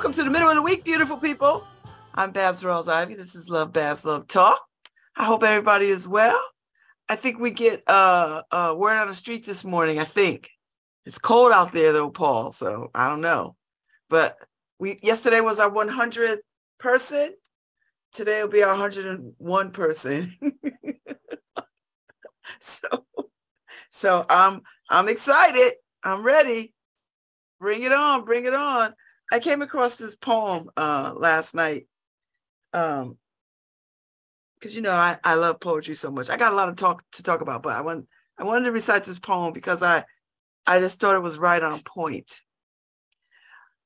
Welcome to the middle of the week, beautiful people. I'm Babz Rawls-Ivy. This is Love Babz Love Talk. I hope everybody is well. I think we get uh, uh word on the street this morning. I think it's cold out there though, Paul. So I don't know, but we yesterday was our 100th person. Today will be our 101 person. so, so I'm I'm excited. I'm ready. Bring it on, bring it on. I came across this poem uh last night. Um because you know I, I love poetry so much. I got a lot of talk to talk about, but I want I wanted to recite this poem because I I just thought it was right on point.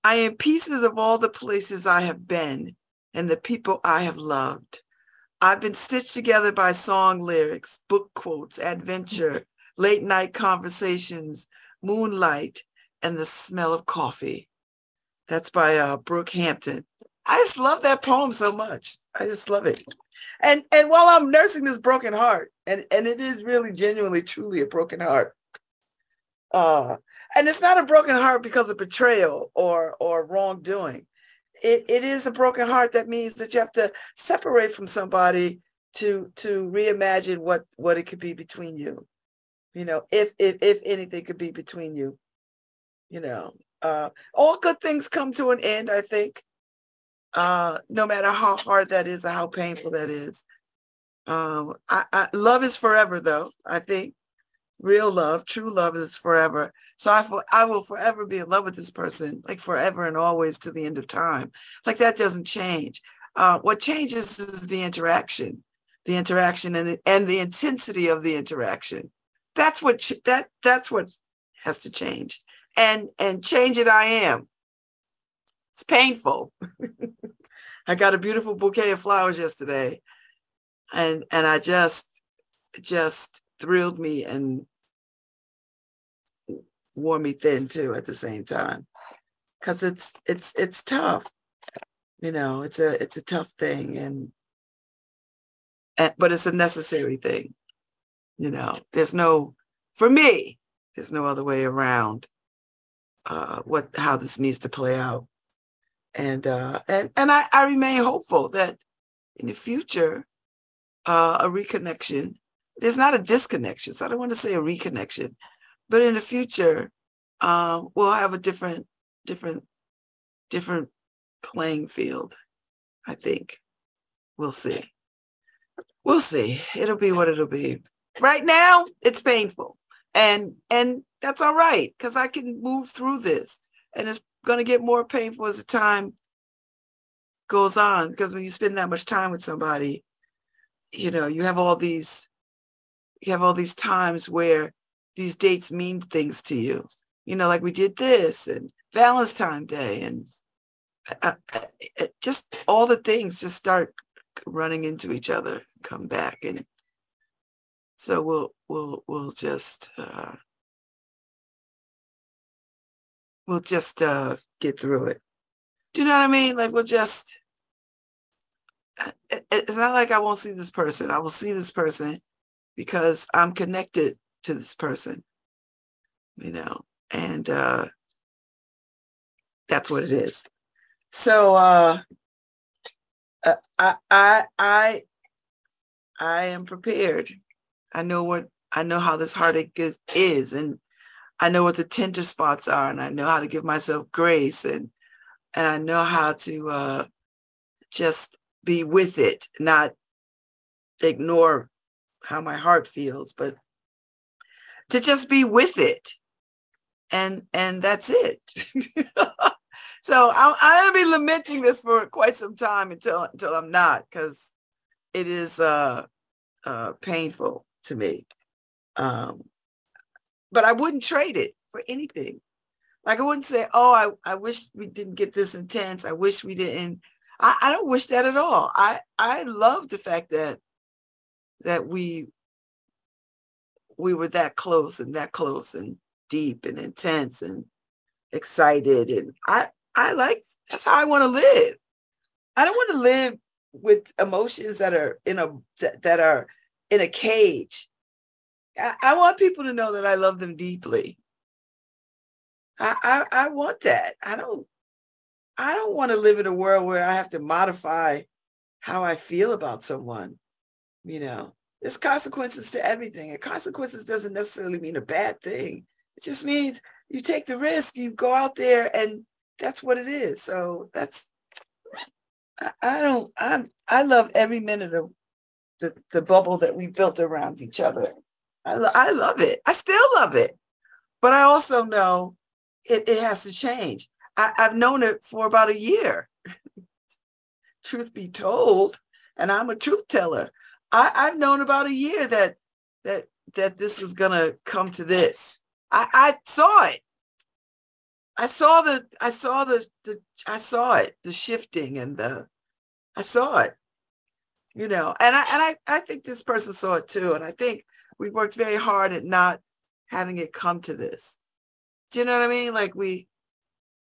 I am pieces of all the places I have been and the people I have loved. I've been stitched together by song lyrics, book quotes, adventure, late night conversations, moonlight, and the smell of coffee. That's by uh, Brooke Hampton. I just love that poem so much. I just love it. And and while I'm nursing this broken heart, and and it is really genuinely, truly a broken heart. Uh, and it's not a broken heart because of betrayal or or wrongdoing. It it is a broken heart that means that you have to separate from somebody to to reimagine what what it could be between you. You know, if if if anything could be between you. You know, uh, all good things come to an end. I think, uh, no matter how hard that is or how painful that is. Um, I, I love is forever, though. I think real love, true love is forever. So I, I will forever be in love with this person, like forever and always to the end of time. Like that doesn't change. Uh, what changes is the interaction, the interaction and the, and the intensity of the interaction. That's what ch- that that's what has to change. And and change it I am. It's painful. I got a beautiful bouquet of flowers yesterday, and and I just just thrilled me and wore me thin too at the same time because it's it's it's tough you know it's a it's a tough thing and, and but it's a necessary thing you know there's no for me there's no other way around uh what how this needs to play out. And uh and and i i remain hopeful that in the future uh a reconnection there's not a disconnection so i don't want to say a reconnection but in the future um, we'll have a different different different playing field i think. We'll see. We'll see. It'll be what it'll be. Right now it's painful and and that's all right because i can move through this and it's going to get more painful as the time goes on because when you spend that much time with somebody you know you have all these you have all these times where these dates mean things to you. You know, like we did this and Valentine's Day and uh, uh, uh, just all the things just start running into each other, come back, and so we'll we'll we'll just uh, we'll just uh, get through it. Do you know what I mean? Like we'll just. Uh, it's not like I won't see this person. I will see this person because I'm connected to this person, you know, and uh, that's what it is. So uh, uh, I I I I am prepared. I know what I know how this heartache is, is, and I know what the tender spots are, and I know how to give myself grace, and and I know how to uh, just be with it, not ignore how my heart feels, but to just be with it. And and that's it. So i'm, I'm to be lamenting this for quite some time until until i'm not because it is uh uh painful to me. Um but i wouldn't trade it for anything. Like i wouldn't say oh i, I wish we didn't get this intense. I wish we didn't. I, I don't wish that at all. I i love the fact that that we we were that close and that close and deep and intense and excited. And i i like that's how i want to live. I don't want to live with emotions that are in a that, that are in a cage I, I, want people to know that i love them deeply I, I i want that i don't I don't want to live in a world where I have to modify how I feel about someone. You know, there's consequences to everything, and consequences doesn't necessarily mean a bad thing. It just means you take the risk, you go out there, and that's what it is. So that's I, I don't I'm I love every minute of the, the bubble that we built around each other. I, lo- I love it. I still love it. But I also know it, it has to change. I, I've known it for about a year. truth be told, and I'm a truth teller. I, I've known about a year that that that this was gonna come to this. I, I saw it. I saw the I saw the, the I saw it, the shifting and the I saw it. You know, and I and I, I think this person saw it too. And I think we worked very hard at not having it come to this. Do you know what I mean? Like we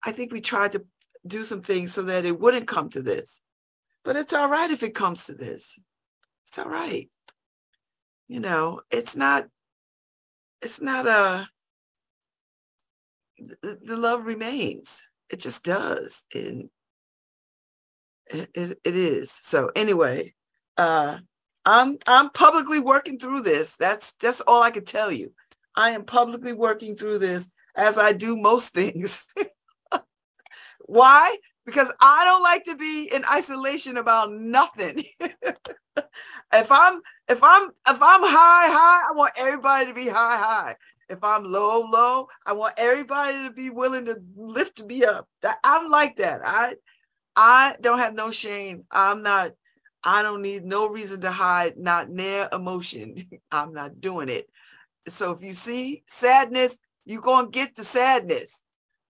I think we tried to do some things so that it wouldn't come to this. But it's all right if it comes to this. It's all right. You know, it's not, it's not uh, a, the, the love remains. It just does. And it, it, it is. So anyway, uh, I'm I'm publicly working through this. That's that's all I can tell you. I am publicly working through this as I do most things. Why? Because I don't like to be in isolation about nothing. if I'm if I'm if I'm high high, I want everybody to be high high. If I'm low low, I want everybody to be willing to lift me up. I'm like that. I I don't have no shame. I'm not I don't need no reason to hide, not near emotion. I'm not doing it. So if you see sadness, you're going to get the sadness,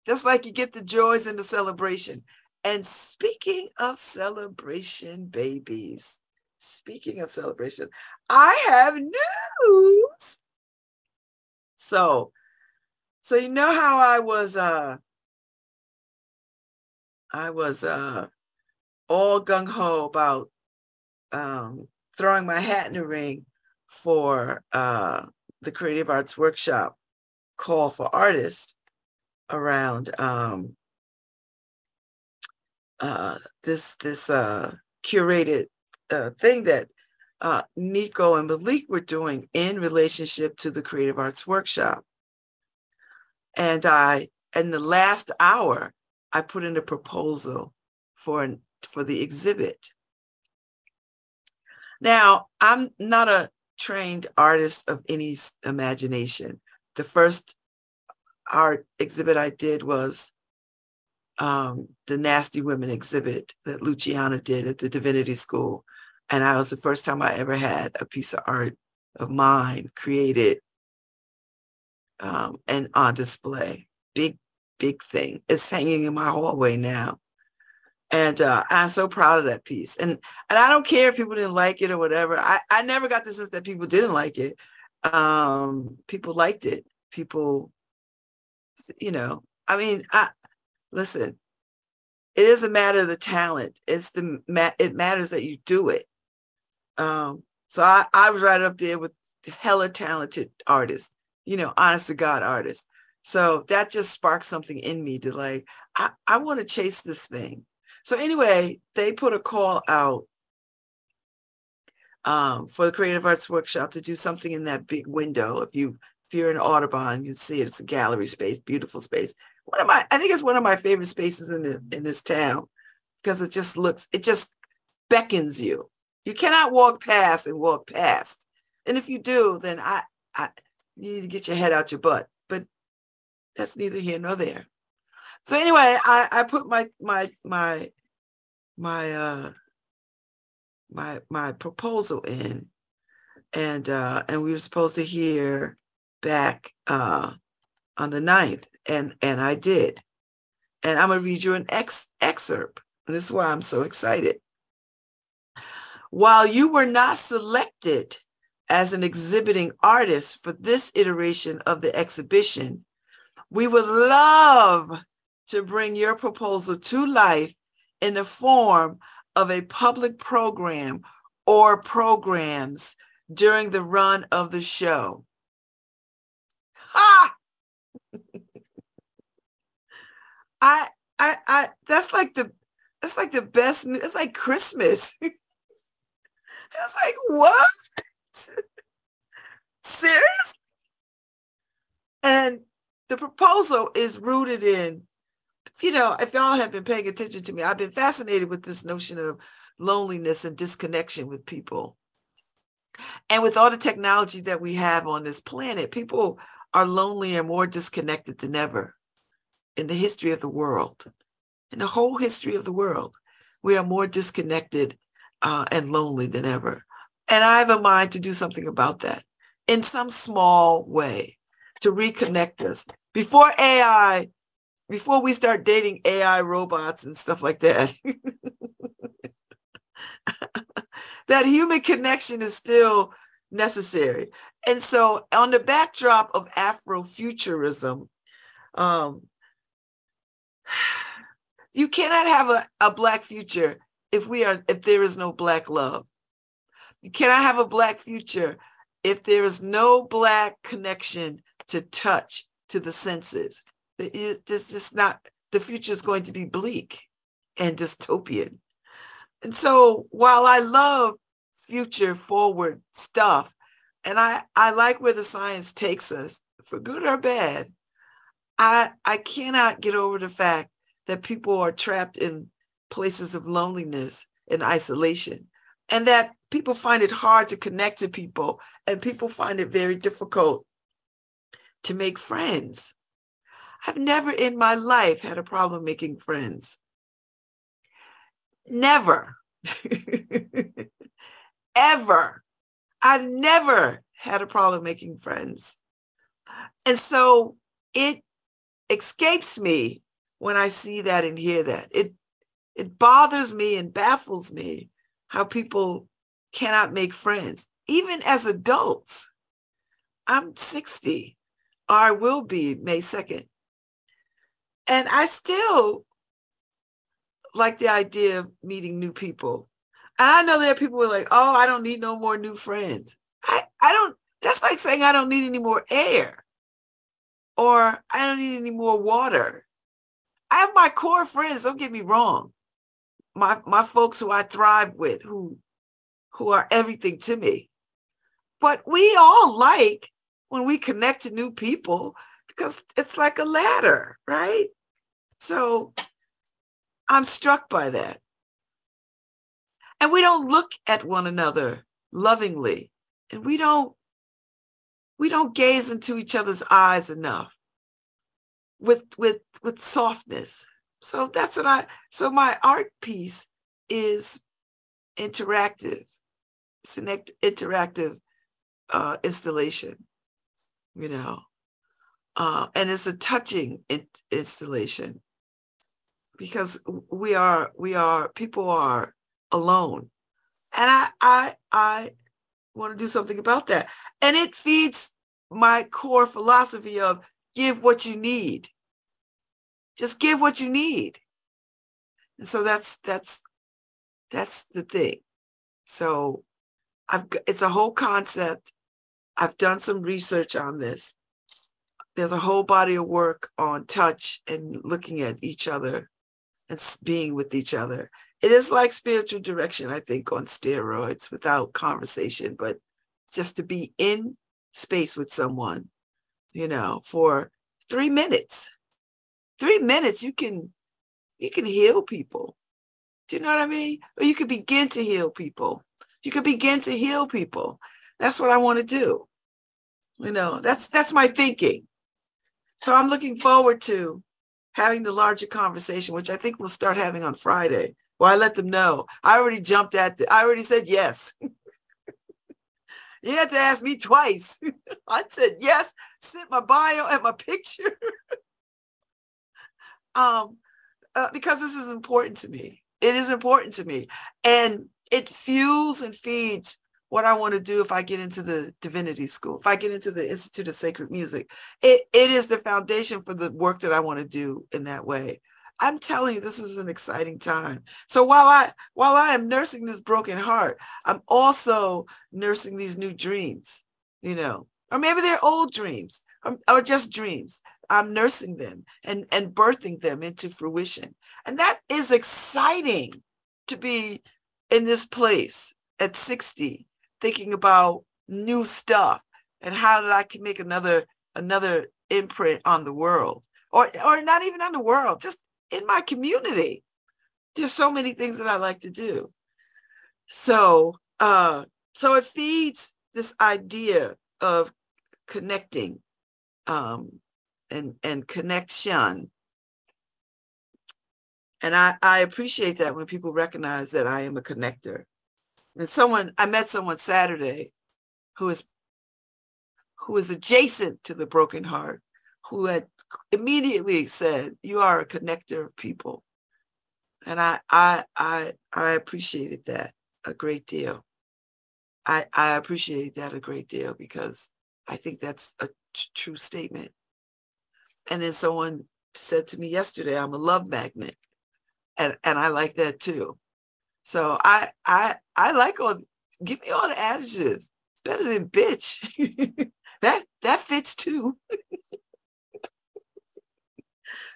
just like you get the joys and the celebration. And speaking of celebration, babies, speaking of celebration, I have news. So, so you know how I was uh I was uh all gung ho about um throwing my hat in the ring for uh the creative arts workshop call for artists around um uh, this this uh, curated uh, thing that uh, Nico and Malik were doing in relationship to the Creative Arts Workshop. And I, in the last hour, I put in a proposal for an, for the exhibit. Now, I'm not a trained artist of any imagination. The first art exhibit I did was um, the Nasty Women exhibit that Luciana did at the Divinity School. And I was the first time I ever had a piece of art of mine created um, and on display. Big, big thing. It's hanging in my hallway now. And uh, I'm so proud of that piece. And and I don't care if people didn't like it or whatever. I, I never got the sense that people didn't like it. Um, people liked it. People, you know, I mean, I, listen, it is a matter of the talent. It's the it matters that you do it. Um, so I, I was right up there with hella talented artists, you know, honest to God artists. So that just sparked something in me to like, I, I want to chase this thing. So anyway, they put a call out um, for the Creative Arts Workshop to do something in that big window. If you if you're in Audubon, you'd see it. It's a gallery space, beautiful space one of my I think it's one of my favorite spaces in the, in this town because it just looks it just beckons you. You cannot walk past and walk past. And if you do, then I I you need to get your head out your butt. But that's neither here nor there. So anyway, I I put my my my my uh my my proposal in and uh and we were supposed to hear back uh on the 9th and and I did. And I'm gonna read you an ex- excerpt. And this is why I'm so excited. While you were not selected as an exhibiting artist for this iteration of the exhibition, we would love to bring your proposal to life in the form of a public program or programs during the run of the show. Ha! I I, I that's like the that's like the best. It's like Christmas. it's like what? Seriously? And the proposal is rooted in, you know, if y'all have been paying attention to me, I've been fascinated with this notion of loneliness and disconnection with people. And with all the technology that we have on this planet, people are lonely and more disconnected than ever in the history of the world. In the whole history of the world, we are more disconnected uh, and lonely than ever. And I have a mind to do something about that in some small way to reconnect us. Before AI, before we start dating AI robots and stuff like that, that human connection is still necessary. And so, on the backdrop of Afrofuturism, um, you cannot have a, a black future if we are if there is no black love. You cannot have a black future if there is no black connection to touch to the senses. This is not the future is going to be bleak and dystopian. And so while I love future forward stuff, and I, I like where the science takes us, for good or bad, I I cannot get over the fact that people are trapped in places of loneliness and isolation, and that people find it hard to connect to people, and people find it very difficult to make friends. I've never in my life had a problem making friends. Never. Ever. I've never had a problem making friends. And so it escapes me when I see that and hear that. It it bothers me and baffles me how people cannot make friends, even as adults. I'm 60, or I will be May 2nd. And I still like the idea of meeting new people. And I know there are people who are like, oh, I don't need no more new friends. I, I don't, that's like saying I don't need any more air or I don't need any more water. I have my core friends, don't get me wrong. My my folks who I thrive with, who who are everything to me. But we all like when we connect to new people because it's like a ladder, right? So I'm struck by that. And we don't look at one another lovingly. And we don't we don't gaze into each other's eyes enough with with with softness. So that's what I so my art piece is interactive. It's an interactive uh, installation, you know, uh, and it's a touching installation. Because we are we are people are alone. And i i i want to do something about that. And it feeds my core philosophy of give what you need. Just give what you need. And so that's that's that's the thing. So i've it's a whole concept. I've done some research on this there's a whole body of work on touch and looking at each other and being with each other. It is like spiritual direction, I think, on steroids without conversation, but just to be in space with someone, you know, for three minutes. Three minutes, you can you can heal people. Do you know what I mean? Or you could begin to heal people. You could begin to heal people. That's what I want to do. You know, that's that's my thinking. So I'm looking forward to having the larger conversation, which I think we'll start having on Friday. Well, I let them know. I already jumped at the, I already said yes. you had to ask me twice. I said yes, sent my bio and my picture. um, uh, because this is important to me. It is important to me. And it fuels and feeds what I want to do if I get into the divinity school, if I get into the Institute of Sacred Music. It, it is the foundation for the work that I want to do in that way. I'm telling you, this is an exciting time. So while I while I am nursing this broken heart, I'm also nursing these new dreams, you know, or maybe they're old dreams or, or just dreams. I'm nursing them and, and birthing them into fruition. And that is exciting to be in this place at 60, thinking about new stuff and how that I can make another another imprint on the world. Or or not even on the world, just in my community. There's so many things that I like to do. So uh so it feeds this idea of connecting um, and and connection and I, I appreciate that when people recognize that I am a connector. And someone I met someone Saturday who is who is adjacent to the broken heart, who had immediately said, "You are a connector of people," and I I I I appreciated that a great deal. I, I appreciate that a great deal because I think that's a t- true statement. And then someone said to me yesterday, I'm a love magnet. And, and I like that too. So I I I like all give me all the adjectives. It's better than bitch. that that fits too.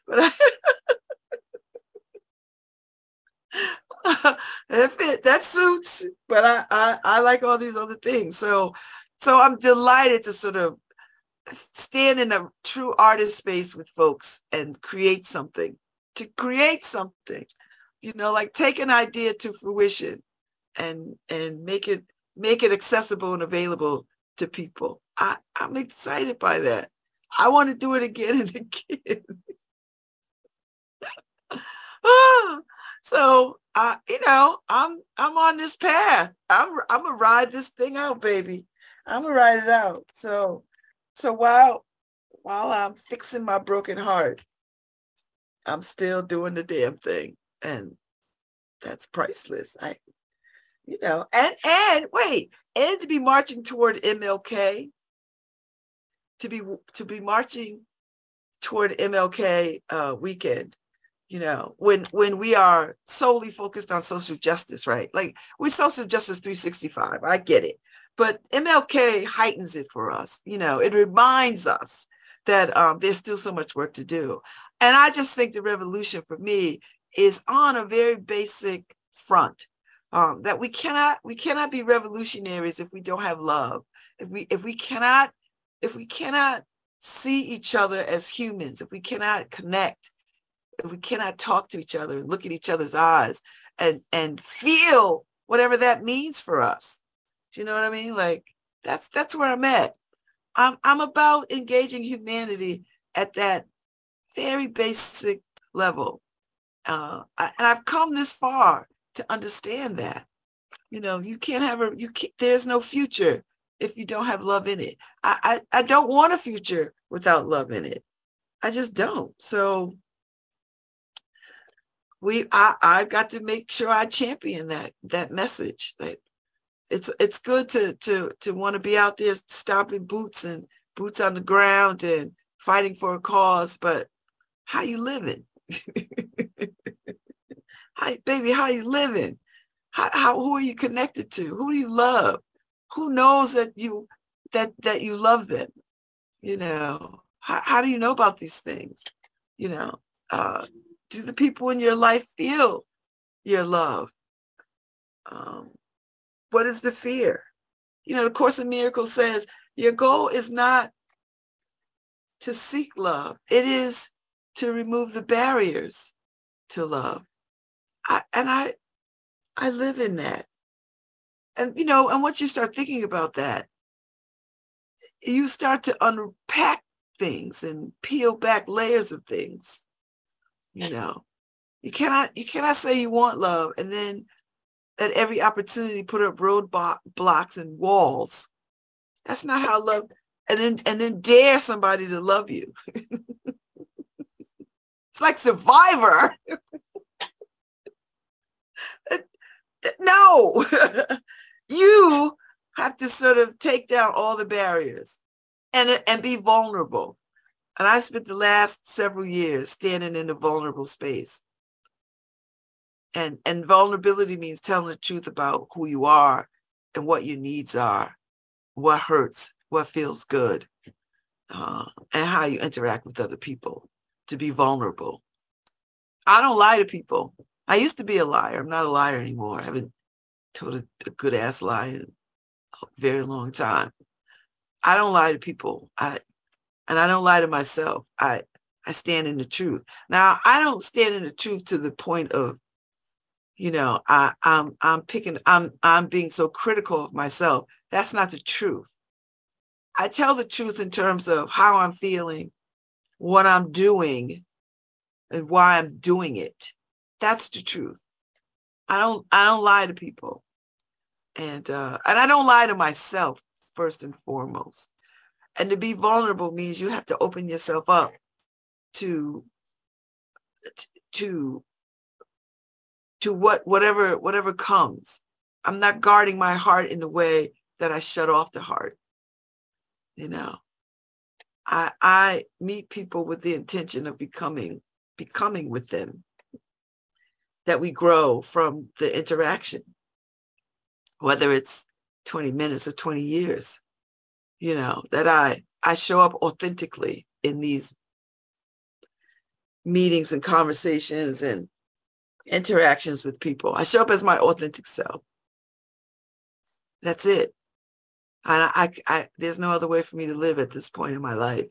but I that fit that suits but I, I i like all these other things so so i'm delighted to sort of stand in a true artist space with folks and create something to create something you know like take an idea to fruition and and make it make it accessible and available to people i i'm excited by that i want to do it again and again so I, you know, I'm I'm on this path. I'm I'm gonna ride this thing out, baby. I'm gonna ride it out. So so while while I'm fixing my broken heart, I'm still doing the damn thing. And that's priceless. I you know, and and wait, and to be marching toward MLK, to be to be marching toward MLK uh, weekend you know when when we are solely focused on social justice right? Like we social justice 365 i get it. But mlk heightens it for us you know it reminds us that um, there's still so much work to do. And i just think the revolution for me is on a very basic front um, that we cannot we cannot be revolutionaries if we don't have love. If we if we cannot if we cannot see each other as humans if we cannot connect if we cannot talk to each other and look at each other's eyes and and feel whatever that means for us. Do you know what i mean? Like that's that's where i'm at. I'm i'm about engaging humanity at that very basic level uh, I, and i've come this far to understand that you know you can't have a you can't, there's no future if you don't have love in it I, I i don't want a future without love in it i just don't so we I I've got to make sure I champion that that message. That it's it's good to to to want to be out there stomping boots and boots on the ground and fighting for a cause, but how you living? Hi, baby, how you living? How, how who are you connected to? Who do you love? Who knows that you that that you love them? You know, how, how do you know about these things? You know, uh, do the people in your life feel your love? Um, what is the fear? You know, the Course of Miracles says your goal is not to seek love, it is to remove the barriers to love. I, and I, I live in that. And, you know, and once you start thinking about that, you start to unpack things and peel back layers of things you know you cannot you cannot say you want love and then at every opportunity put up road blocks and walls that's not how love and then and then dare somebody to love you it's like survivor no you have to sort of take down all the barriers and and be vulnerable and I spent the last several years standing in a vulnerable space. And, and vulnerability means telling the truth about who you are and what your needs are, what hurts, what feels good. uh, and how you interact with other people, to be vulnerable. I don't lie to people. I used to be a liar. I'm not a liar anymore. I haven't told a, a good ass lie in a very long time. I don't lie to people. I and I don't lie to myself. I I stand in the truth. Now I don't stand in the truth to the point of, you know, I, I'm I'm picking, I'm I'm being so critical of myself. That's not the truth. I tell the truth in terms of how I'm feeling, what I'm doing, and why I'm doing it. That's the truth. I don't I don't lie to people. And uh and I don't lie to myself first and foremost. And to be vulnerable means you have to open yourself up to to to what whatever whatever comes. I'm not guarding my heart in the way that I shut off the heart. You know, I I meet people with the intention of becoming becoming with them. That we grow from the interaction, whether it's 20 minutes or 20 years, you know, that I I show up authentically in these meetings and conversations and interactions with people. I show up as my authentic self. That's it. And I, I, I, there's no other way for me to live at this point in my life.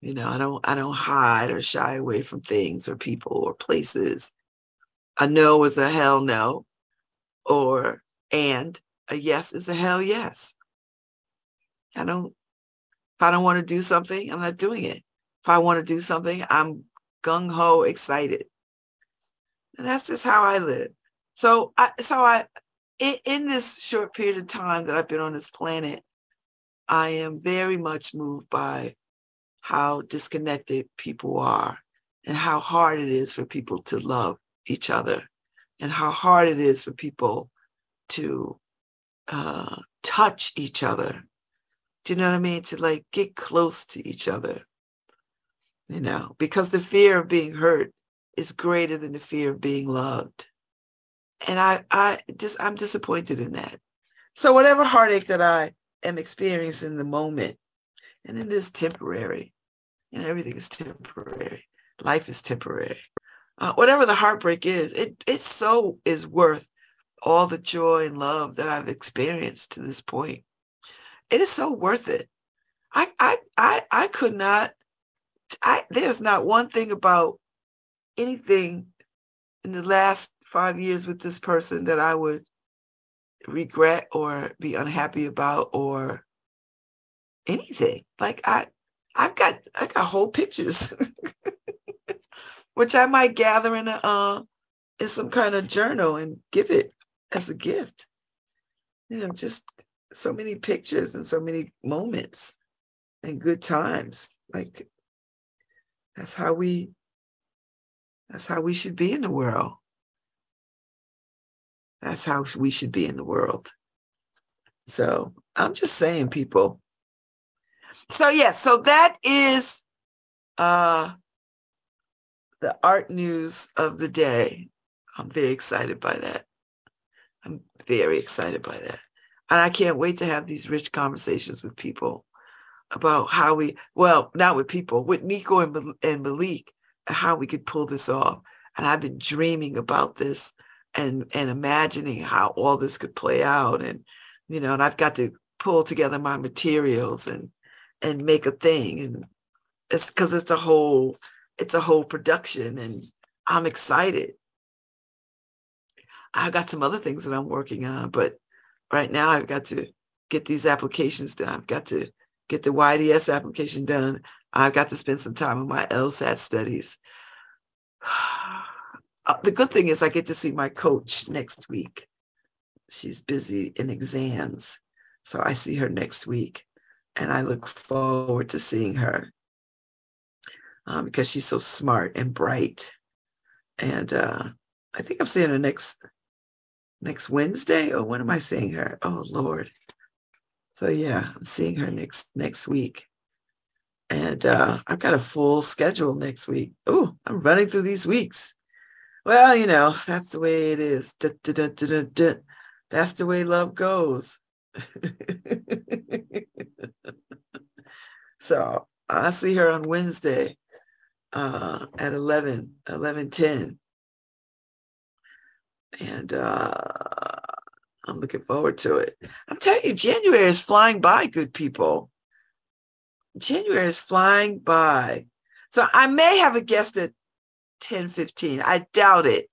You know, I don't, I don't hide or shy away from things or people or places. A no is a hell no, or and a yes is a hell yes. I don't, if I don't want to do something, I'm not doing it. If I want to do something, I'm gung ho excited. And that's just how I live. So I so I in, in this short period of time that I've been on this planet, I am very much moved by how disconnected people are and how hard it is for people to love each other and how hard it is for people to uh, touch each other. Do you know what I mean? To like get close to each other you know, because the fear of being hurt is greater than the fear of being loved. And I, I just, I'm disappointed in that. So whatever heartache that I am experiencing in the moment, and it is temporary, and everything is temporary. Life is temporary. Uh, whatever the heartbreak is, it it so is worth all the joy and love that I've experienced to this point. It is so worth it. I I I I could not I, there's not one thing about anything in the last five years with this person that I would regret or be unhappy about or anything. Like I, I've got I got whole pictures, which I might gather in a uh, in some kind of journal and give it as a gift. You know, just so many pictures and so many moments and good times. Like that's how we that's how we should be in the world. That's how we should be in the world. So I'm just saying, people. So yes, yeah, so that is uh the art news of the day. I'm very excited by that. I'm very excited by that. And I can't wait to have these rich conversations with people about how we, well, not with people, with Nico and, and Malik, how we could pull this off. And I've been dreaming about this and and imagining how all this could play out. And, you know, and I've got to pull together my materials and and make a thing. And it's because it's a whole, it's a whole production and I'm excited. I've got some other things that I'm working on, but right now I've got to get these applications done. I've got to get the YDS application done. I've got to spend some time on my LSAT studies. Uh, the good thing is I get to see my coach next week. She's busy in exams. So I see her next week and I look forward to seeing her um, because she's so smart and bright. And uh, I think I'm seeing her next next Wednesday. Or when am I seeing her? Oh Lord. So yeah, I'm seeing her next next week. And uh, I've got a full schedule next week. Oh, I'm running through these weeks. Well, you know, that's the way it is. Da, da, da, that's the way love goes. So I'll see her on Wednesday uh, at 11, 11 10. And uh, I'm looking forward to it. I'm telling you, January is flying by, good people. January is flying by. So I may have a guest at 10 15. I doubt it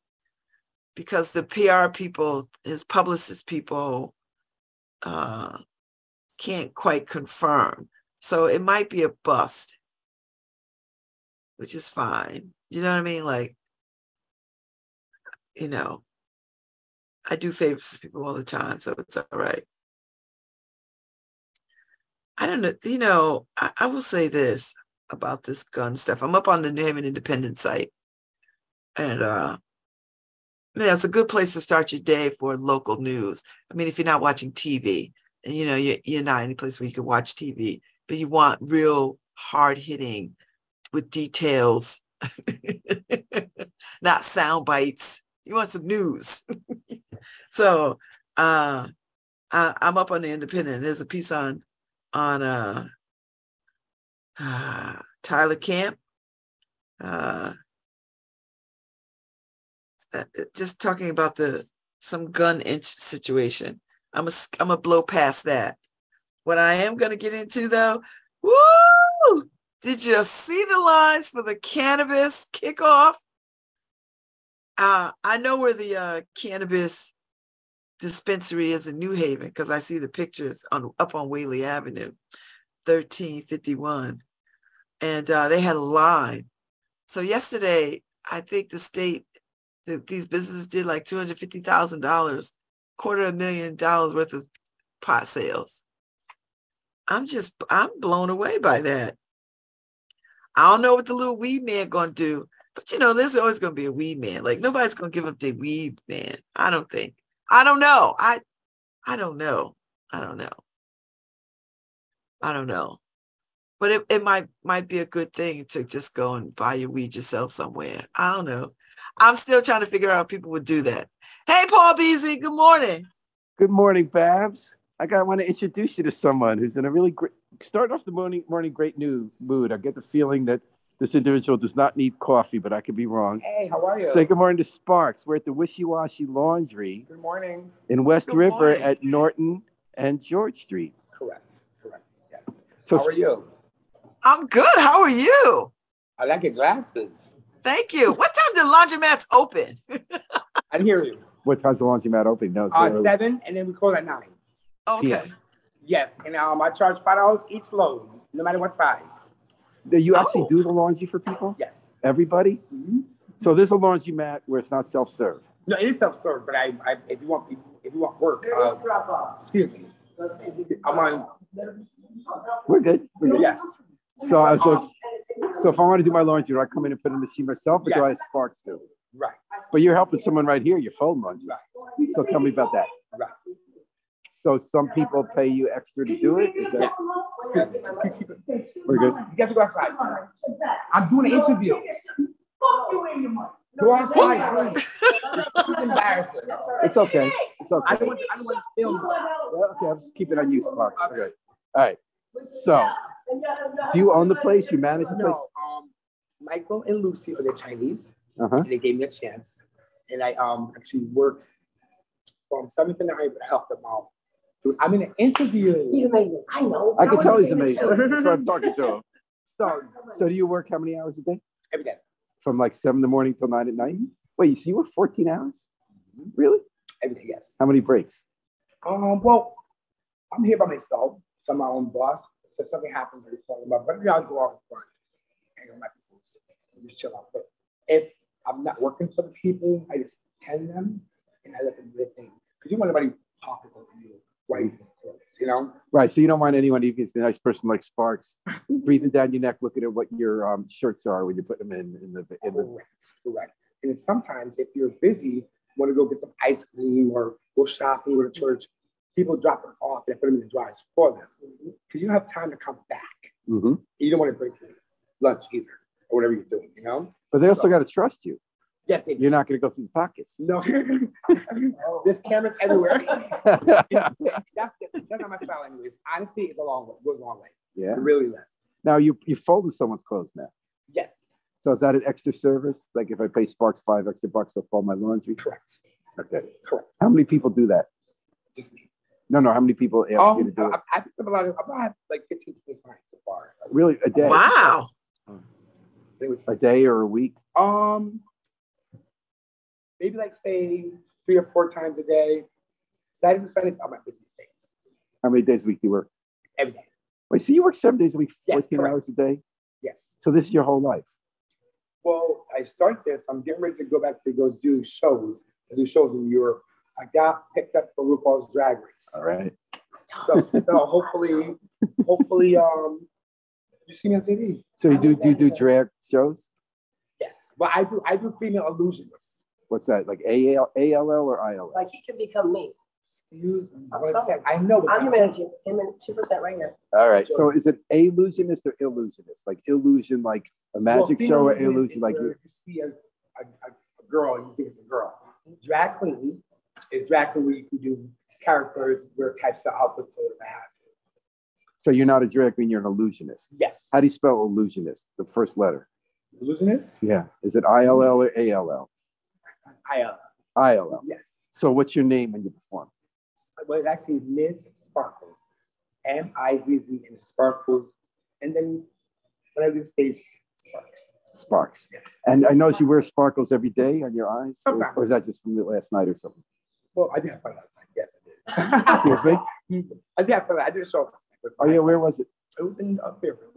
because the PR people, his publicist people, uh, can't quite confirm. So it might be a bust, which is fine. You know what I mean? Like, you know, I do favors for people all the time, so it's all right. I don't know, you know, I, I will say this about this gun stuff. I'm up on the New Haven Independent site. And uh man, it's a good place to start your day for local news. I mean, if you're not watching TV, and you know, you're, you're not any place where you can watch TV, but you want real hard hitting with details, not sound bites. You want some news. so uh I, I'm up on the independent. There's a piece on on uh, uh Tyler Camp. Uh, just talking about the some gun inch situation. I'm a I'm a blow past that. What I am going to get into though, woo! Did you see the lines for the cannabis kickoff? Uh, I know where the uh, cannabis dispensary is in New Haven because I see the pictures on up on Whaley Avenue, 1351. And uh, they had a line. So yesterday, I think the state these businesses did like two hundred fifty thousand dollars, quarter of a million dollars worth of pot sales. I'm just I'm blown away by that. I don't know what the little weed man gonna do, but you know, there's always gonna be a weed man. Like nobody's gonna give up their weed man. I don't think. I don't know. I I don't know. I don't know. I don't know. But it, it might might be a good thing to just go and buy your weed yourself somewhere. I don't know. I'm still trying to figure out how people would do that. Hey, Paul Beasley, good morning. Good morning, Babz. I got I want to introduce you to someone who's in a really great start off the morning morning great new mood. I get the feeling that this individual does not need coffee, but I could be wrong. Hey, how are you? Say good morning to Sparks. We're at the Wishy Washy Laundry. Good morning. In West good River morning. at Norton and George Street. Correct. Correct. Yes. So how are you? I'm good. How are you? I like your glasses. Thank you. What time did laundromats open? I hear you. what time's the laundromat open? No, it's Uh, seven, and then we close at nine. Okay. Yeah. Yes, and um, I charge five dollars each load, no matter what size. Do you actually Oh. do the laundry for people? Yes. Everybody? hmm So there's a laundromat where it's not self-serve. No, it is self-serve, but I, I, if you want, if you want work, uh, excuse me, I'm on. We're good. We're good. Yes. So, I so, um, so if I want to do my laundry, do I come in and put in the machine myself, or do I have Sparks do? Right. But you're helping someone right here, your phone laundry. Right. So tell me about that. Right. So some people pay you extra to do it. Is Yes. that Excuse me. Keep- keep it. we're good? You have to go outside. I'm doing an interview. Go outside, please. It's embarrassing. It's okay. It's I okay. don't want, I don't want to film. Well, okay, I'll just keep it on you, Sparks. Okay. All right. So, do you own the place? You manage the place? No, um, Michael and Lucy are the Chinese. Uh huh. and they gave me a chance. And I um actually worked from seventh to ninth to help them out. Dude, I'm in an interview. He's amazing. I know. I can tell he's amazing. That's why I'm talking to him. So So, do you work how many hours a day? every day, From like seven in the morning till nine at night? Wait, so you work 14 hours? Really? every day, yes. How many breaks? Um, well, I'm here by myself, so I'm my own boss. So if something happens, just call them up. But yeah, I'll go out in front, hang on my people, and just chill out. But if I'm not working for the people, I just tend them and I let them do their thing. Because you want anybody talking over you while you're clothes, you know? Right. So you don't want anyone, even if it's a nice person like Sparks, breathing down your neck, looking at what your um, shirts are when you put them in in the in the. Correct, correct. And sometimes if you're busy, want to go get some ice cream or go shopping, go to church, people drop them off and put them in the dryers for them. Because you don't have time to come back. Mhm. You don't want to break your lunch either, or whatever you're doing, you know? But they also got to trust you. Yes, they do. You're not going to go through the pockets. No, there's cameras everywhere. that's, the, that's not my style anyways. Honestly, it's a long way, goes a long way. yeah. It really does. Now you you folded someone's clothes now. Yes, So is that an extra service? Like if I pay Sparks five extra bucks, they'll fold my laundry? correct, Okay. correct. How many people do that? Just me. No, no. How many people ask you to do it? I, I picked up a lot of, I've had like 15, 20 clients so far. Really, a day? Wow. They A day or a week? Um, maybe like say three or four times a day. Saturday and Sundays are my business days. How many days a week do you work? Every day. Wait, so you work seven days a week, 14 correct. hours a day? Yes. So this is your whole life? Well, I start this. I'm getting ready to go back to go do shows. I do shows in Europe. I got picked up for RuPaul's Drag Race. All right. So, so hopefully, hopefully, um, you see me on TV. So you do, do you do drag shows? Yes. But I do. I do female illusionists. What's that? Like AL, ALL or ILL? Like he can become me. Excuse me. I'm One sorry. sec. I know. I'm your manager. Him and two percent right here. All right. So is it illusionist or illusionist? Like illusion, like a magic Well, show or female illusion, like you? you see a, a, a, a girl, you think it's a girl. Drag queen queen where you can do characters, where types of outfits or whatever have you. So you're not a drag queen, you're an illusionist. Yes. How do you spell illusionist? The first letter. Illusionist? Yeah. Is it ILL or ALL? I uh, ILL. yes. So what's your name when you perform? Well, it actually is Ms. Sparkles. M I Z Z and Sparkles. And then when I do stage sparks. Sparks. Yes. And I notice you wear sparkles every day on your eyes, or, or is that just from the last night or something? Well, I did have fun last night. Yes, I did. Excuse me? did. I did have fun. I did a show last night. Oh yeah, where was it? It was in uh, Fairfield.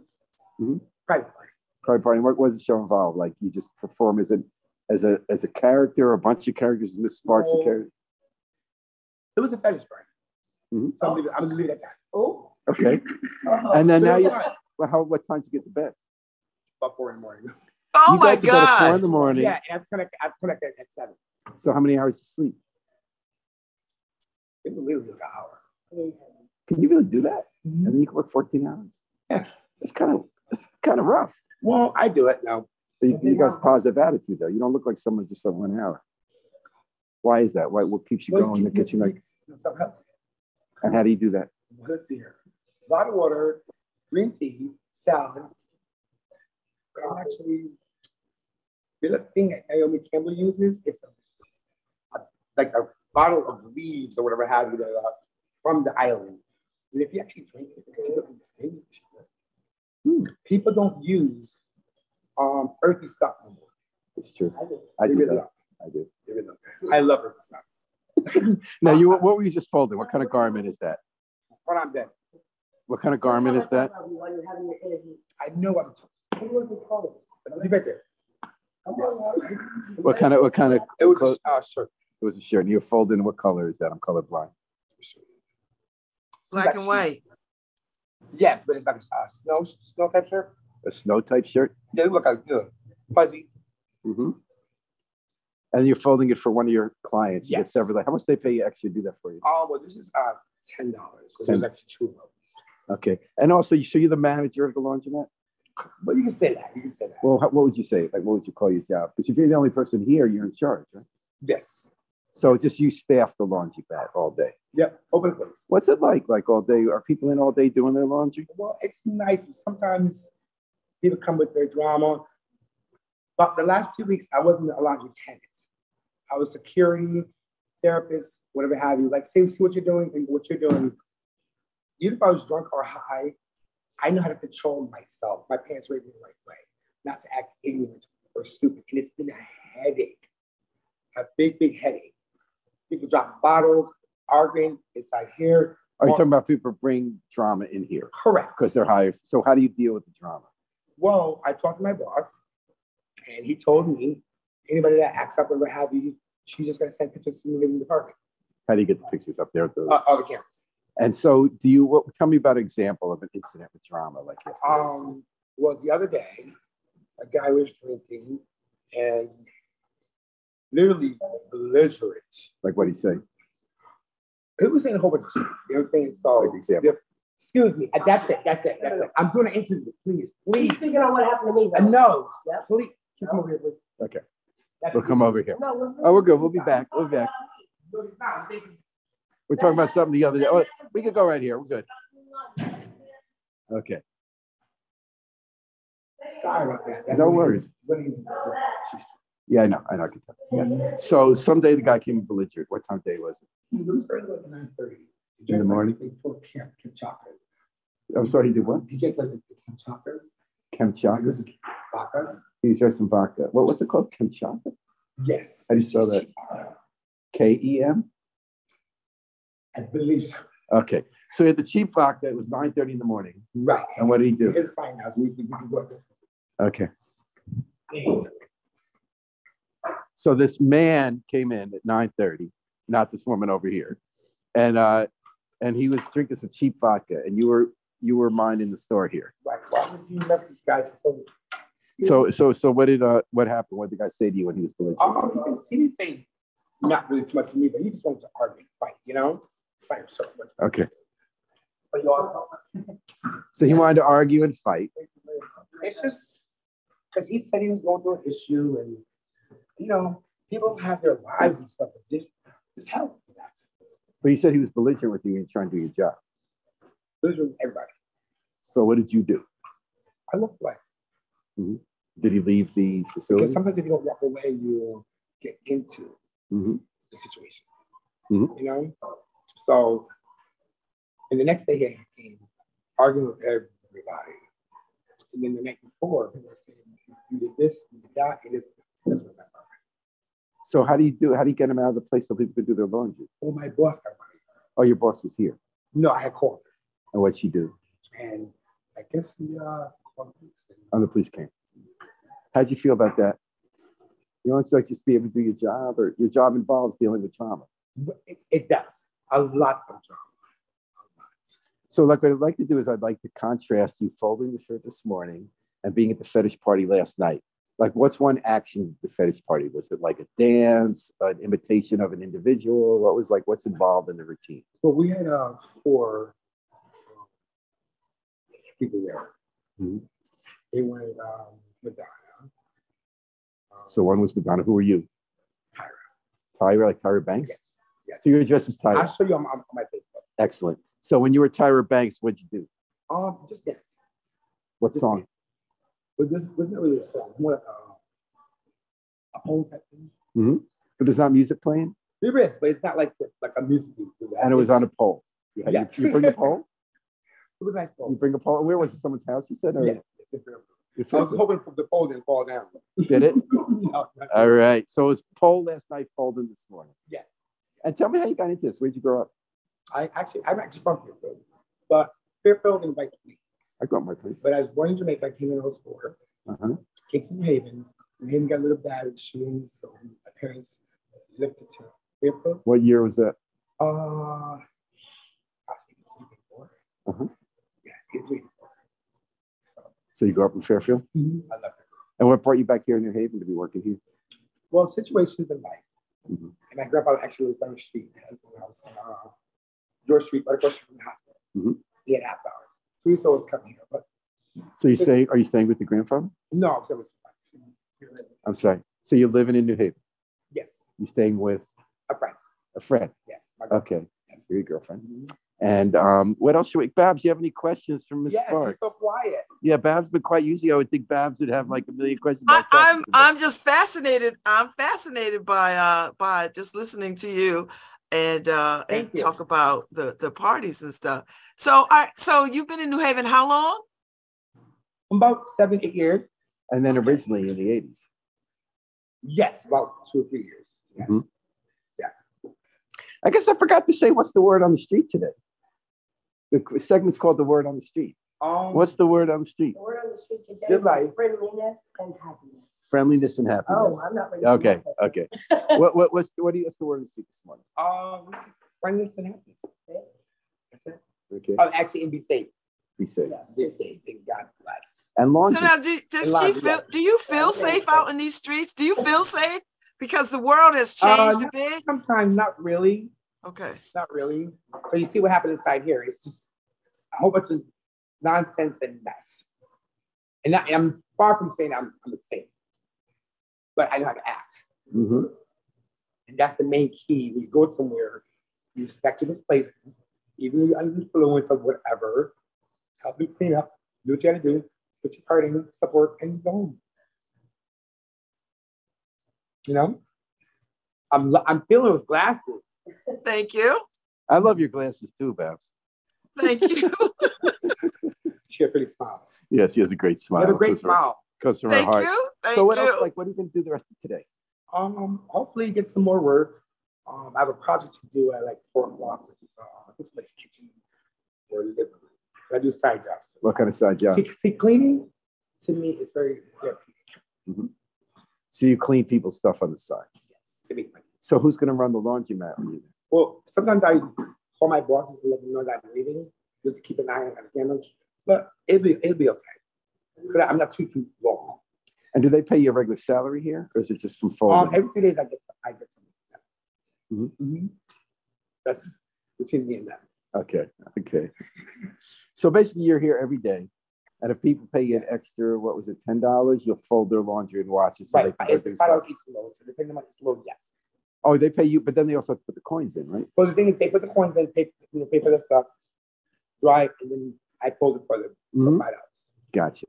Mhm. Private party. Pride party. What was the show involved? Like you just perform as a as a as a character, a bunch of characters, Miss Sparks the No. character. It was a fetish party. Mhm. So I'm gonna leave it- I'm gonna leave it at that. Oh. Okay. Uh-huh. And then now you was well, how what time did you get to bed? About four in the morning. Oh you my got to bed at four in the morning. Yeah, and I've connected, I've connected at seven. So how many hours of sleep? It was literally an hour. Can you really do that? Mm-hmm. And then you can work 14 hours? Yeah. It's kind of it's kind of rough. Well, I do it now. But you, you got a positive attitude though. You don't look like someone just said one hour. Why is that? Why what keeps you Well, going? That gets you like and how do you do that? Let's see here. A lot of water, green tea, salad. I'm actually, the thing that Naomi Campbell uses is a, a- like a bottle of leaves or whatever have you from the island. And if you actually drink it, because you look at Hmm. people don't use um, earthy stuff anymore. It's true. I do. I do really I do. Really. I love earthy stuff. Now you what were you just folding? What kind of garment is that? When I'm dead, What kind of garment is that? While you're having your interview. I know what I'm talking What was it called? about. Leave there. Yes. What kind of what kind of It was clothes? a uh, shirt. It was a shirt. And you're folding. What color is that? I'm colorblind. Black and white. Yes, but it's like a uh, snow snow type shirt. A snow type shirt. They look like you know, fuzzy. hmm And you're folding it for one of your clients. You get Yes. several. Like, how much they pay you actually to do that for you? Oh, well, this is uh ten dollars. So there's actually two of. Okay. And also, you so you're the manager of the laundromat. But you can say that. You can say that. Well, how, what would you say? Like, what would you call your job? Because if you're the only person here, you're in charge, right? Yes. So just you staff the laundry mat all day. Yep. Open place. What's it like? Like all day? Are people in all day doing their laundry? Well, it's nice. Sometimes people come with their drama. But the last two weeks, I wasn't a laundry tenant. I was security, therapist, whatever have you. Like, see, see what you're doing, think what you're doing. Even if I was drunk or high, I know how to control myself. My parents raised me the right way, not to act ignorant or stupid. And it's been a headache, a big, big headache. People drop bottles, arguing It's like here. Are you talking about people bring drama in here Correct. because they're hired? So how do you deal with the drama? Well, I talked to my boss, and he told me anybody that acts up or what have you, she's just gonna send pictures to me in the department, How do you get the pictures up there? at the- uh, the cameras. and so, do you? What, tell me about an example of an incident with drama like this. Um, well, the other day, a guy was drinking and literally belligerent. like what do you say? He was saying a whole bunch of stuff. You know what I'm saying? So, Like example. excuse me. uh, That's it. That's it. That's it. I'm doing an interview. Please, please. Keep speaking on what happened to me. Uh, though. no, Yeah. please. Keep over here, please. Okay, That's we'll come over here. No, we're- Oh, we're good. We'll be back. We'll be back. No, it's not. I'm thinking- We're talking about something the other day. Oh, we could go right here. We're good. Okay. Sorry about that. That's No worries. When he's, Yeah, I know. I know. I can tell. Yeah. Mm-hmm. So someday the guy came belligerent. What time of day was it? it was early like nine thirty. In the morning? For Camp Kimchakas. I'm sorry, he did what? He drank like the Kimchakas. Kamchatka? Vodka. He just some vodka. What, what's it called? Kamchatka? Yes. I just saw that? K E M? I believe so. Okay. So he had the cheap vodka. It was 9:30 in the morning. Right. And what did he do? His fine house. We, we, we can go there. Okay. So this man came in at 9:30, not this woman over here. And uh and he was drinking some cheap vodka and you were you were minding the store here. Right. Why would you mess this guy's phone? So so so what did uh what happened? What did the guy say to you when he was belligerent? Um, he didn't- he didn't say not really too much to me, but he just wanted to argue fight, you know? Fight so much. Okay. But you also, So he wanted to argue and fight. it's just because he said he was going through an issue and, you know, people have their lives and stuff. But this, this help that. But he said he was belligerent with you and trying to do your job. This was everybody. So what did you do? I look like, Did he leave the because facility? sometimes if you don't walk away, you get into Mhm. the situation. Mhm. You know? So, and the next day he came arguing with everybody. And then the night before, he was saying, you did this, you did that, and this doesn't remember. So how do you do? How do you get them out of the place so people can do their laundry? Well, my boss got money. Oh, your boss was here. No, I had called her. And what'd she do? And I guess he uh, called the police. And Oh, the police came. How'd you feel about that? You it's like just be able to do your job, or your job involves dealing with trauma. It, it does a lot of drama. So, like, what I'd like to do is I'd like to contrast you folding the shirt this morning and being at the fetish party last night. Like, what's one action the fetish party? Was it like a dance, an imitation of an individual? What was like, what's involved in the routine? But we had uh, four um, people there. Mhm. They wanted um, Madonna. Um, So, one was Madonna. Who were you? Tyra. Tyra, like Tyra Banks? Yes, yes. So, you're dressed as Tyra. I'll show you on, on my Facebook. Excellent. So, when you were Tyra Banks, what'd you do? Um, just dance. What Just song? But this was not really a song. More like a, a poem type thing. Mm-hmm. But there's not music playing, There is, but it's not like the, like a music video. and it was on a pole. You, Yeah. you bring a pole? It was a nice pole. You bring a pole? Where was it? Someone's house? You said? Or Yeah. I was hoping for the pole didn't fall down. Did it? no, All right. So it was pole last night, folding this morning. Yes. And tell me how you got into this. Where'd you grow up? I actually, I'm actually from Fairfield, but Fairfield invited me. I got my place. But I was born in Jamaica. I came in 04. Uh-huh. came from New Haven. New Haven got a little bad with shooting, so my parents lifted to Fairfield. What year was that? Uh, he was 84. Uh-huh. Yeah, he 84. So So you grew up in Fairfield? I love it. And what brought you back here in New Haven to be working here? Well, situations in life. Mhm. And my grandpa actually lived on the street. As when I was uh, George Street, right across from the hospital. Mhm. He had half hours. So we used to always come here. But So you stay? Are you staying with your grandfather? no, I'm saying I'm sorry. So you're living in New Haven. Yes, You're staying with a friend. a friend. Yes. My. Okay. Yes. Your girlfriend. Mhm. And um, what else should we? Babz, you have any questions from Miss Yes, Sparks? he's so quiet. Yeah, Babz been quite usually. I would think Babz would have like a million questions. I, About talking I'm to. I'm just fascinated. I'm fascinated by uh by just listening to you and uh and you. talk about the the parties and stuff. So I so you've been in New Haven how long? About seven, eight years. And then originally in the 80s. Yes, about two or three years. Yes. Mhm. I guess I forgot to say what's the word on the street today. The segment's called the word on the street. Um, What's the word on the street? The word on the street today Good life. friendliness and happiness. Friendliness and happiness. Oh, I'm not ready. okay, that. okay. what what what's what do you, what's the word on the street this morning? um, friendliness and happiness. That's it. Okay, Oh, actually, and be safe. be safe. Be safe. And God bless. And So now do, does she feel do you feel safe out in these streets? Do you feel safe? Because the world has Uh, changed a bit. Sometimes not really. Okay. Not really. So you see what happened inside here. It's just a whole bunch of nonsense and mess. And, I, I'm far from saying I'm, I'm a saint, but I know how to act. Mhm. And that's the main key. When you go somewhere, you respect these places, even if you're under the influence of whatever, help them clean up, do what you gotta do, put your card in, support, and go home. You know, I'm lo- I'm feeling those glasses. Thank you. I love your glasses too, Babz. Thank you. She has a pretty smile. Yes, she has a great You smile. have a great Comes from- smile. Comes from her Thank heart. you. Thank So what you. else? Like, what are you gonna do the rest of today? Um, hopefully get some more work. Um, I have a project to do at like four o'clock, which is uh, It's like kitchen or living room. I do side jobs. What kind of side job? See, see, cleaning to me is very therapeutic. So you clean people's stuff on the side. Yes, to me. So who's gonna run the laundromat when you? Well, sometimes I call my bosses to let them know that I'm leaving, just to keep an eye on the cameras. But it'll be it'll be okay. Because I'm not too too long. And do they pay you a regular salary here, or is it just from Um, folding? every few days I get I get something. Mhm. Mhm. That's between me and them. Okay, okay. So basically, you're here every day, and if people pay you an extra, what was it, ten dollars, you'll fold their laundry and wash it. So Right, they it's five dollars each load, so depending on each load, yes. Oh, they pay you, but then they also have to put the coins in, right? Well, the thing is, they put the coins in, pay, you know, pay for the stuff, dry, and then I fold it for them for Mhm. five dollars. Gotcha.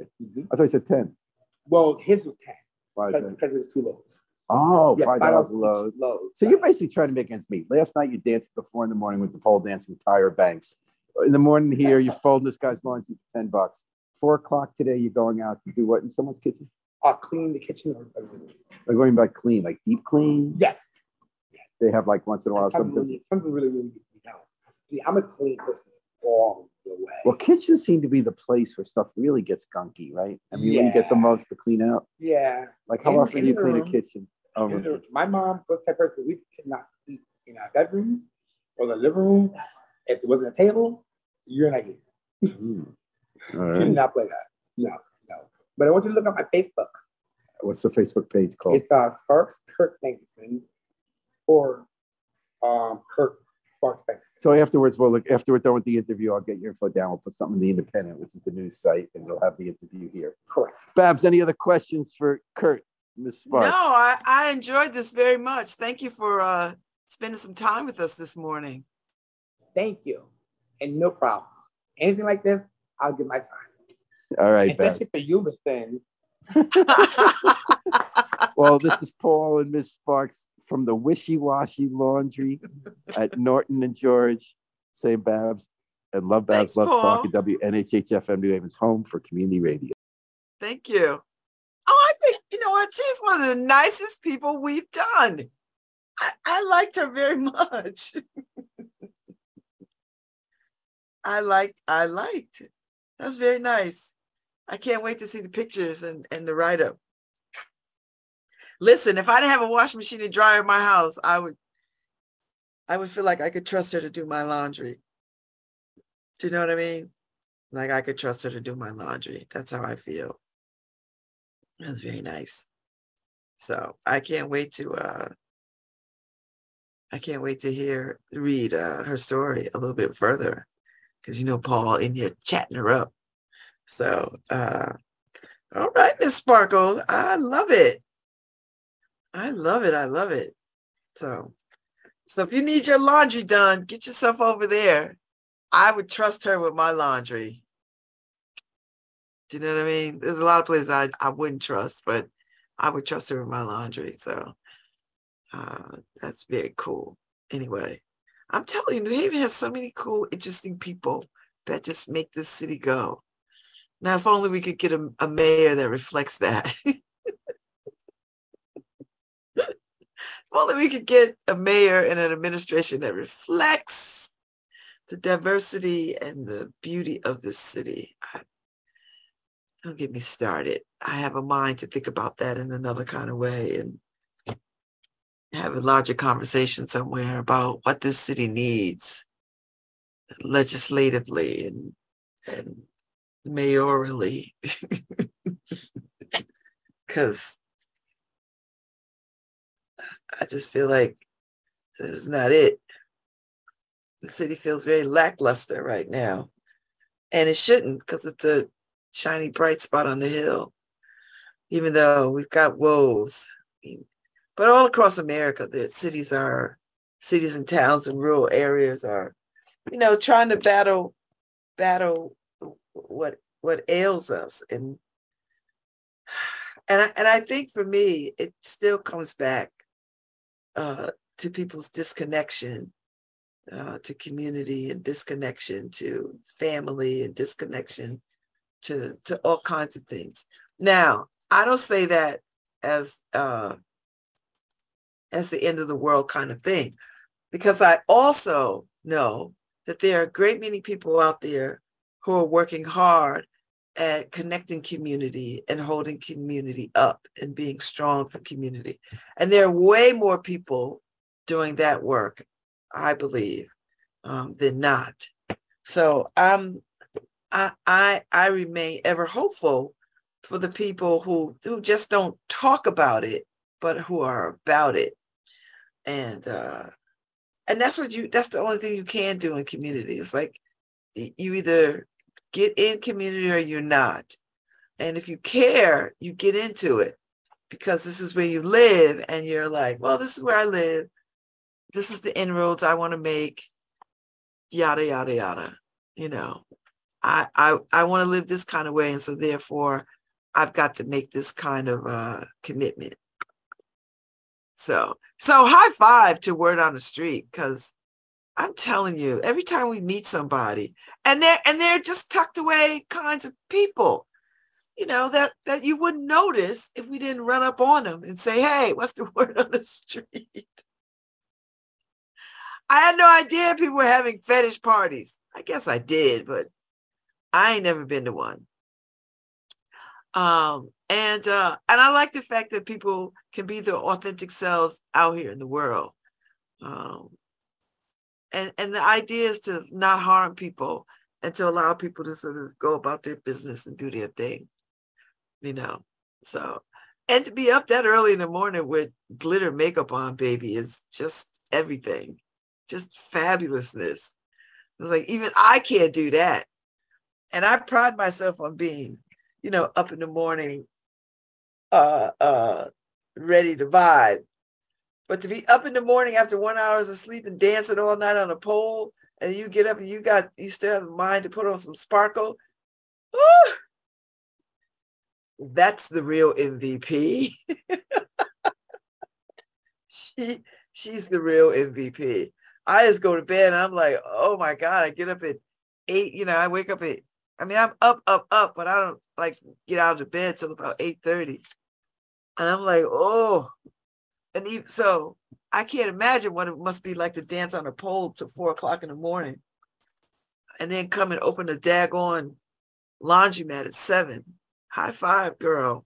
I thought you said ten. Well, his was ten Why is that? because it was two loads. Oh, Yeah, five dollars a each load. load. So you're basically trying to make ends meet. Last night you danced till four in the morning with the pole dancing Tyra Banks. In the morning here, you're folding this guy's laundry for ten bucks. Four o'clock today, you're going out to do what in someone's kitchen? uh, clean the kitchen or Like going by clean, like deep clean. yes. They have like once in a while something, something. really, something really, really be. See, I'm a clean person all the way. Well, kitchens seem to be the place where stuff really gets gunky, right? I mean, when you get the most to clean out. yeah. Like how often do you the clean a kitchen? In my mom was that person we could not eat in our bedrooms or the living room. If there wasn't a table, you're not eating. hmm. All You do right. not play that. No, no. But I want you to look at my Facebook. What's the Facebook page called? It's uh Sparks Kirk Mason or um Kirk Sparks Mason. So afterwards, we'll look, after we're done with the interview, I'll get your info down. We'll put something in the Independent, which is the news site, and we'll have the interview here. Correct. Babz, any other questions for Kurt, Miss No, I, I enjoyed this very much. Thank you for uh, spending some time with us this morning. Thank you. And no problem. Anything like this, I'll give my time. All right, Babz. Especially for you, Miss Thing. Well, this is Paul and Miss Sparks from the Wishy Washy Laundry at Norton and George. Say Babz and love Babz, Thanks, love Paul. Talk at WNHHFM New Haven's home for community radio. Thank you. You know what? She's one of the nicest people we've done. I, I liked her very much. I liked, I liked. That's very nice. I can't wait to see the pictures and, and the write up. Listen, if I didn't have a washing machine and dryer in my house, I would I would feel like I could trust her to do my laundry. Do you know what I mean? Like I could trust her to do my laundry. That's how I feel. That's very nice. So I can't wait to uh I can't wait to hear read uh her story a little bit further. Cause you know Paul in here chatting her up. So uh all right, Miss Sparkle. I love it. I love it. I love it. So so if you need your laundry done, get yourself over there. I would trust her with my laundry. Do you know what I mean? There's a lot of places I, I wouldn't trust, but I would trust her with my laundry. So uh, that's very cool. Anyway, I'm telling you, New Haven has so many cool, interesting people that just make this city go. Now, if only we could get a, a mayor that reflects that. if only we could get a mayor and an administration that reflects the diversity and the beauty of this city. I, don't get me started. I have a mind to think about that in another kind of way and have a larger conversation somewhere about what this city needs legislatively and and mayorally. Cause I just feel like this is not it. The city feels very lackluster right now. And it shouldn't because it's a shiny bright spot on the hill, even though we've got woes. But all across America, the cities are, cities and towns and rural areas are, you know, trying to battle, battle what what ails us and and I, and I think for me it still comes back uh, to people's disconnection uh, to community and disconnection to family and disconnection to to all kinds of things now i don't say that as uh as the end of the world kind of thing because i also know that there are a great many people out there who are working hard at connecting community and holding community up and being strong for community. And there are way more people doing that work, I believe, um, than not. So I'm I I I remain ever hopeful for the people who who just don't talk about it, but who are about it. And uh and that's what you that's the only thing you can do in community it's like you either get in community or you're not. And if you care you get into it because this is where you live and you're like well this is where i live. This is the inroads i want to make. Yada yada yada you know i i, I want to live this kind of way and so therefore i've got to make this kind of uh commitment so, so high five to word on the street because I'm telling you, every time we meet somebody, and they're and they're just tucked away kinds of people, you know that that you wouldn't notice if we didn't run up on them and say, "Hey, what's the word on the street?" I had no idea people were having fetish parties. I guess I did, but I ain't never been to one. Um, and uh, and I like the fact that people can be their authentic selves out here in the world. Um, and and the idea is to not harm people and to allow people to sort of go about their business and do their thing, you know. So and to be up that early in the morning with glitter makeup on, baby, is just everything, just fabulousness. It's like even I can't do that, and I pride myself on being, you know, up in the morning uh, uh, ready to vibe. But to be up in the morning after one hours of sleep and dancing all night on a pole, and you get up and you got you still have the mind to put on some sparkle. Woo! That's the real MVP. she she's the real MVP. I just go to bed and I'm like, oh my God, I get up at eight, you know, I wake up at I mean, I'm up, up, up, but I don't like get out of bed till about 8:30. And I'm like, oh, and even, so I can't imagine what it must be like to dance on a pole till four o'clock in the morning, and then come and open a daggone laundromat at seven. High five, girl.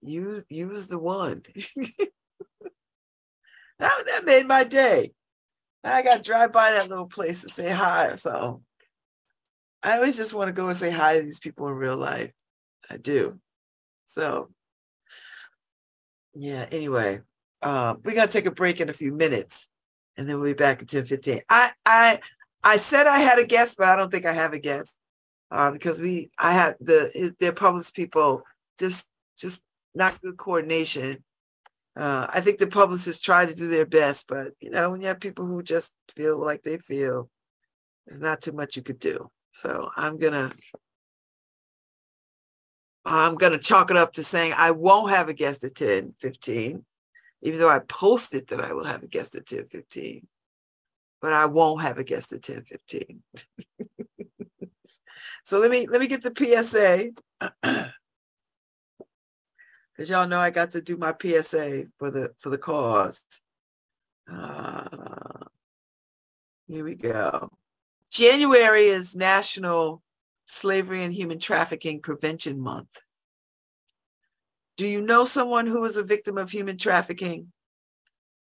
You you use the one. that that made my day. I got to drive by that little place to say hi or something. I always just want to go and say hi to these people in real life. I do. So yeah, anyway, um, we're gonna take a break in a few minutes and then we'll be back at 10 15. I I I said I had a guest, but I don't think I have a guest. Uh, because we I had the their publicist people just just not good coordination. Uh, I think the publicists try to do their best, but you know, when you have people who just feel like they feel, there's not too much you could do. So I'm gonna I'm to chalk it up to saying I won't have a guest at 10 15, even though I posted that I will have a guest at 10 15. But I won't have a guest at 10 15. so let me let me get the PSA. Because y'all know I got to do my PSA for the for the cause. Uh, here we go. January is National Slavery and Human Trafficking Prevention Month. Do you know someone who is a victim of human trafficking?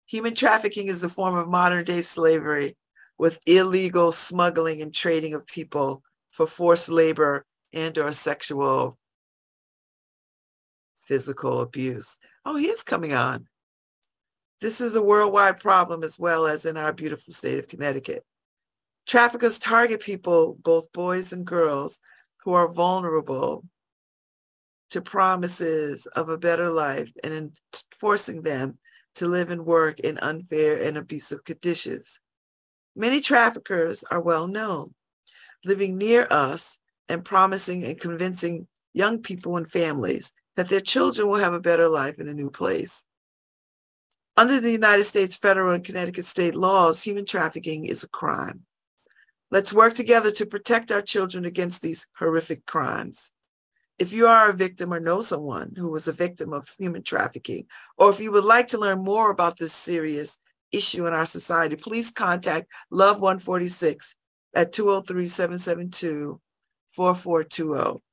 Human trafficking is a form of modern day slavery with illegal smuggling and trading of people for forced labor and or sexual physical abuse. Oh, he is coming on. This is a worldwide problem as well as in our beautiful state of Connecticut. Traffickers target people, both boys and girls, who are vulnerable to promises of a better life and forcing them to live and work in unfair and abusive conditions. Many traffickers are well known. Living near us, and promising and convincing young people and families that their children will have a better life in a new place. Under the United States federal and Connecticut state laws, human trafficking is a crime. Let's work together to protect our children against these horrific crimes. If you are a victim or know someone who was a victim of human trafficking, or if you would like to learn more about this serious issue in our society, please contact Love 146 at 203 772 4420.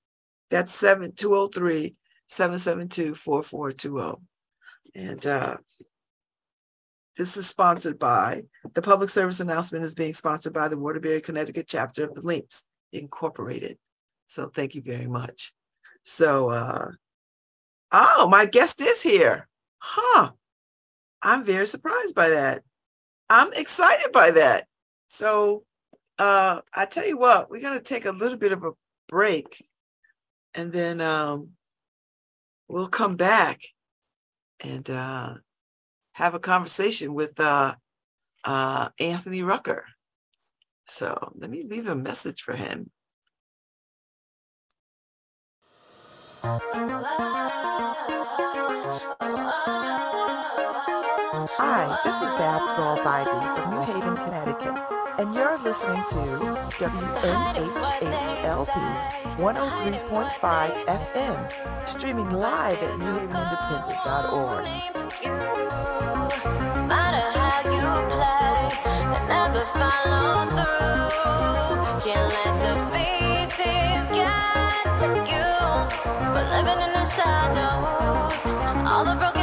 That's 203 772 4420. And uh, this is sponsored by the public service announcement is being sponsored by the Waterbury, Connecticut chapter of the Links Incorporated. So thank you very much. So, uh, oh, my guest is here. Huh. I'm very surprised by that. I'm excited by that. So, uh, I tell you what, we're going to take a little bit of a break and then um, we'll come back and uh, have a conversation with uh, uh, Anthony Rucker. So let me leave a message for him. Hi, this is Babs Rawls Ivy from New Haven, Connecticut, and you're listening to WNHHLP 103.5 FM, streaming live at newhavenindependent.org. Living in the shadows, all the broken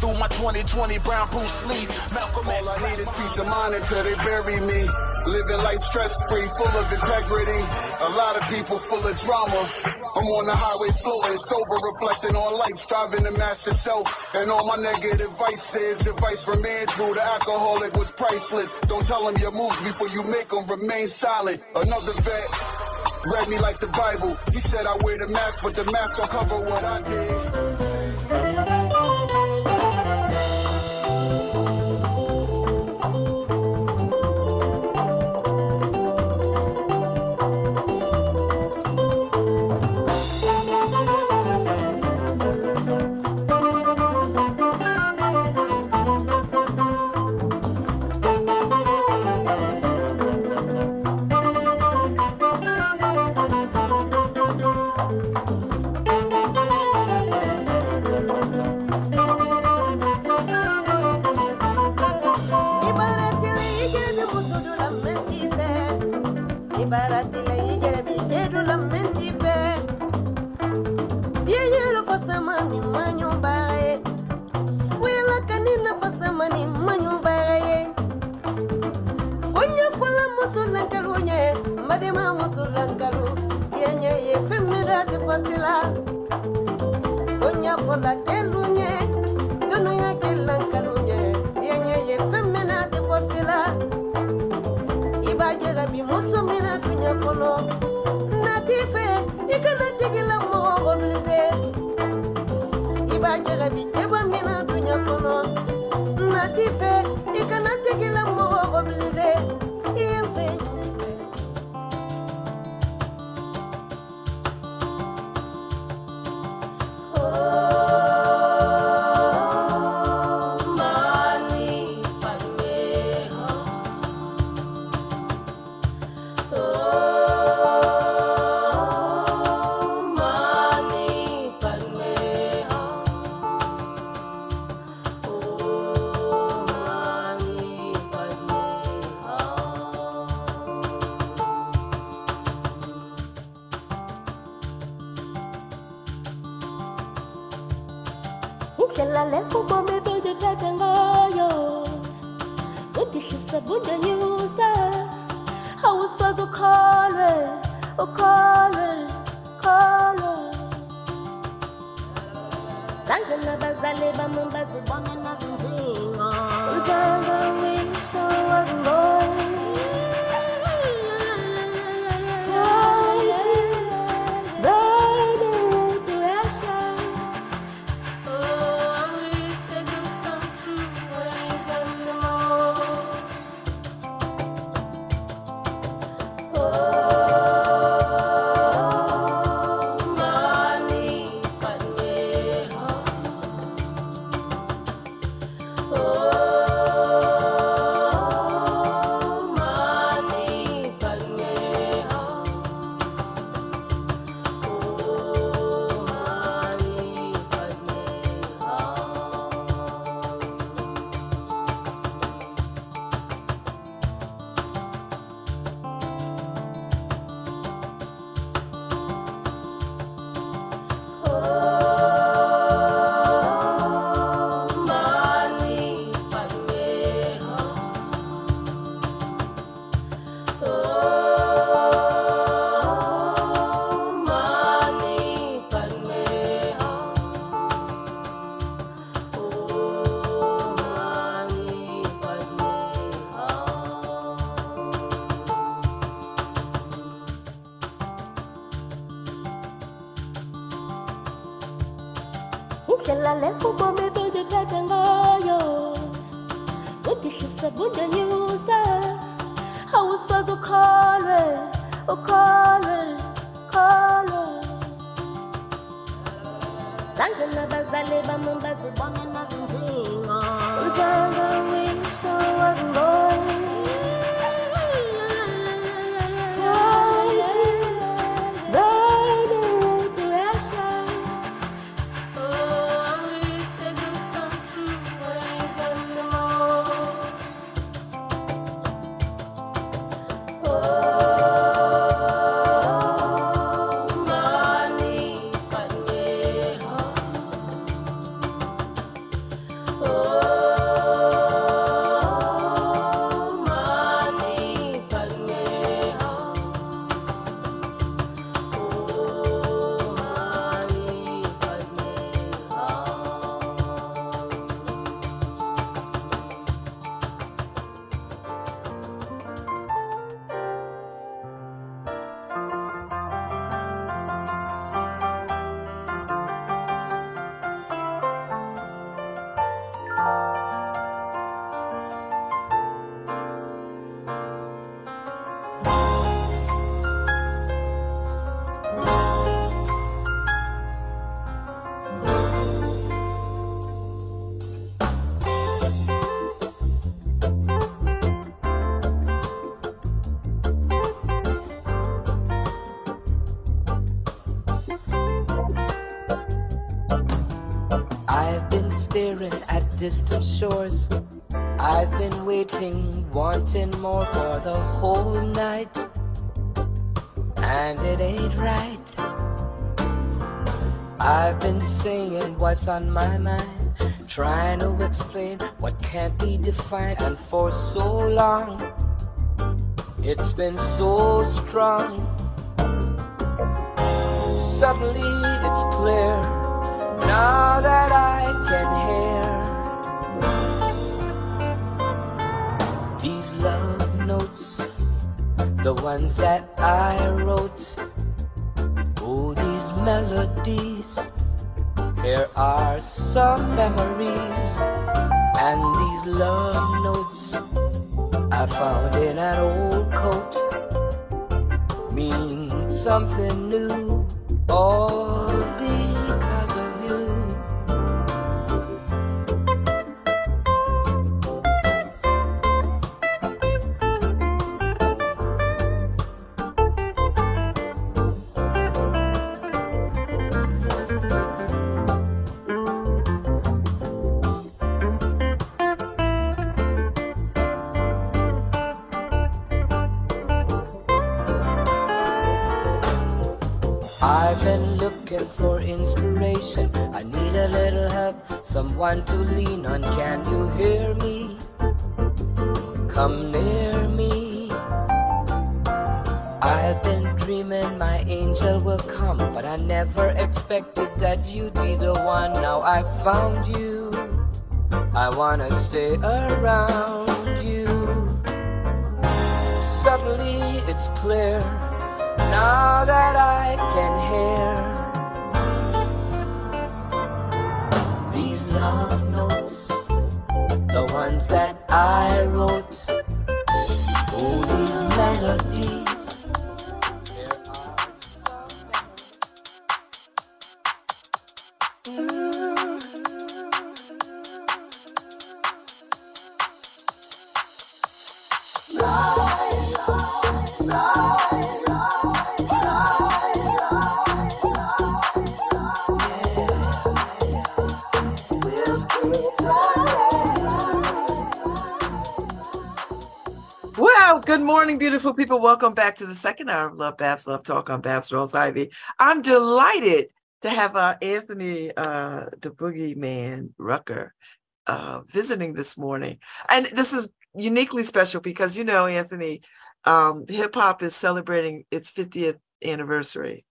through my 2020 brown Bruce sleeves. Malcolm All X. All I need is peace of mind until they bury me. Living life stress free, full of integrity. A lot of people full of drama. I'm on the highway floating, sober, reflecting on life, striving to master self. And all my negative vices, advice from Andrew, the alcoholic was priceless. Don't tell him your moves before you make them, remain silent. Another vet read me like the Bible. He said I wear the mask, but the mask don't cover what I did. bakɛra bi tɛbɔ mina duɲa kɔnɔ nati fɛ distant shores. I've been waiting, wanting more for the whole night, and it ain't right. I've been saying what's on my mind, trying to explain what can't be defined, and for so long, it's been so strong. Suddenly it's clear now that I can hear the ones that I wrote. Oh, these melodies, here are some memories, and these love notes I found in an old coat mean something new, all I found you. I wanna stay around you. Suddenly it's clear now that I can hear people. Welcome back to the second hour of LoveBabz LoveTalk on Babz Rawls-Ivy. I'm delighted to have uh, Anthony, uh, the Boogie Man Rucker, uh, visiting this morning. And this is uniquely special because, you know, Anthony, um, hip hop is celebrating its 50th anniversary,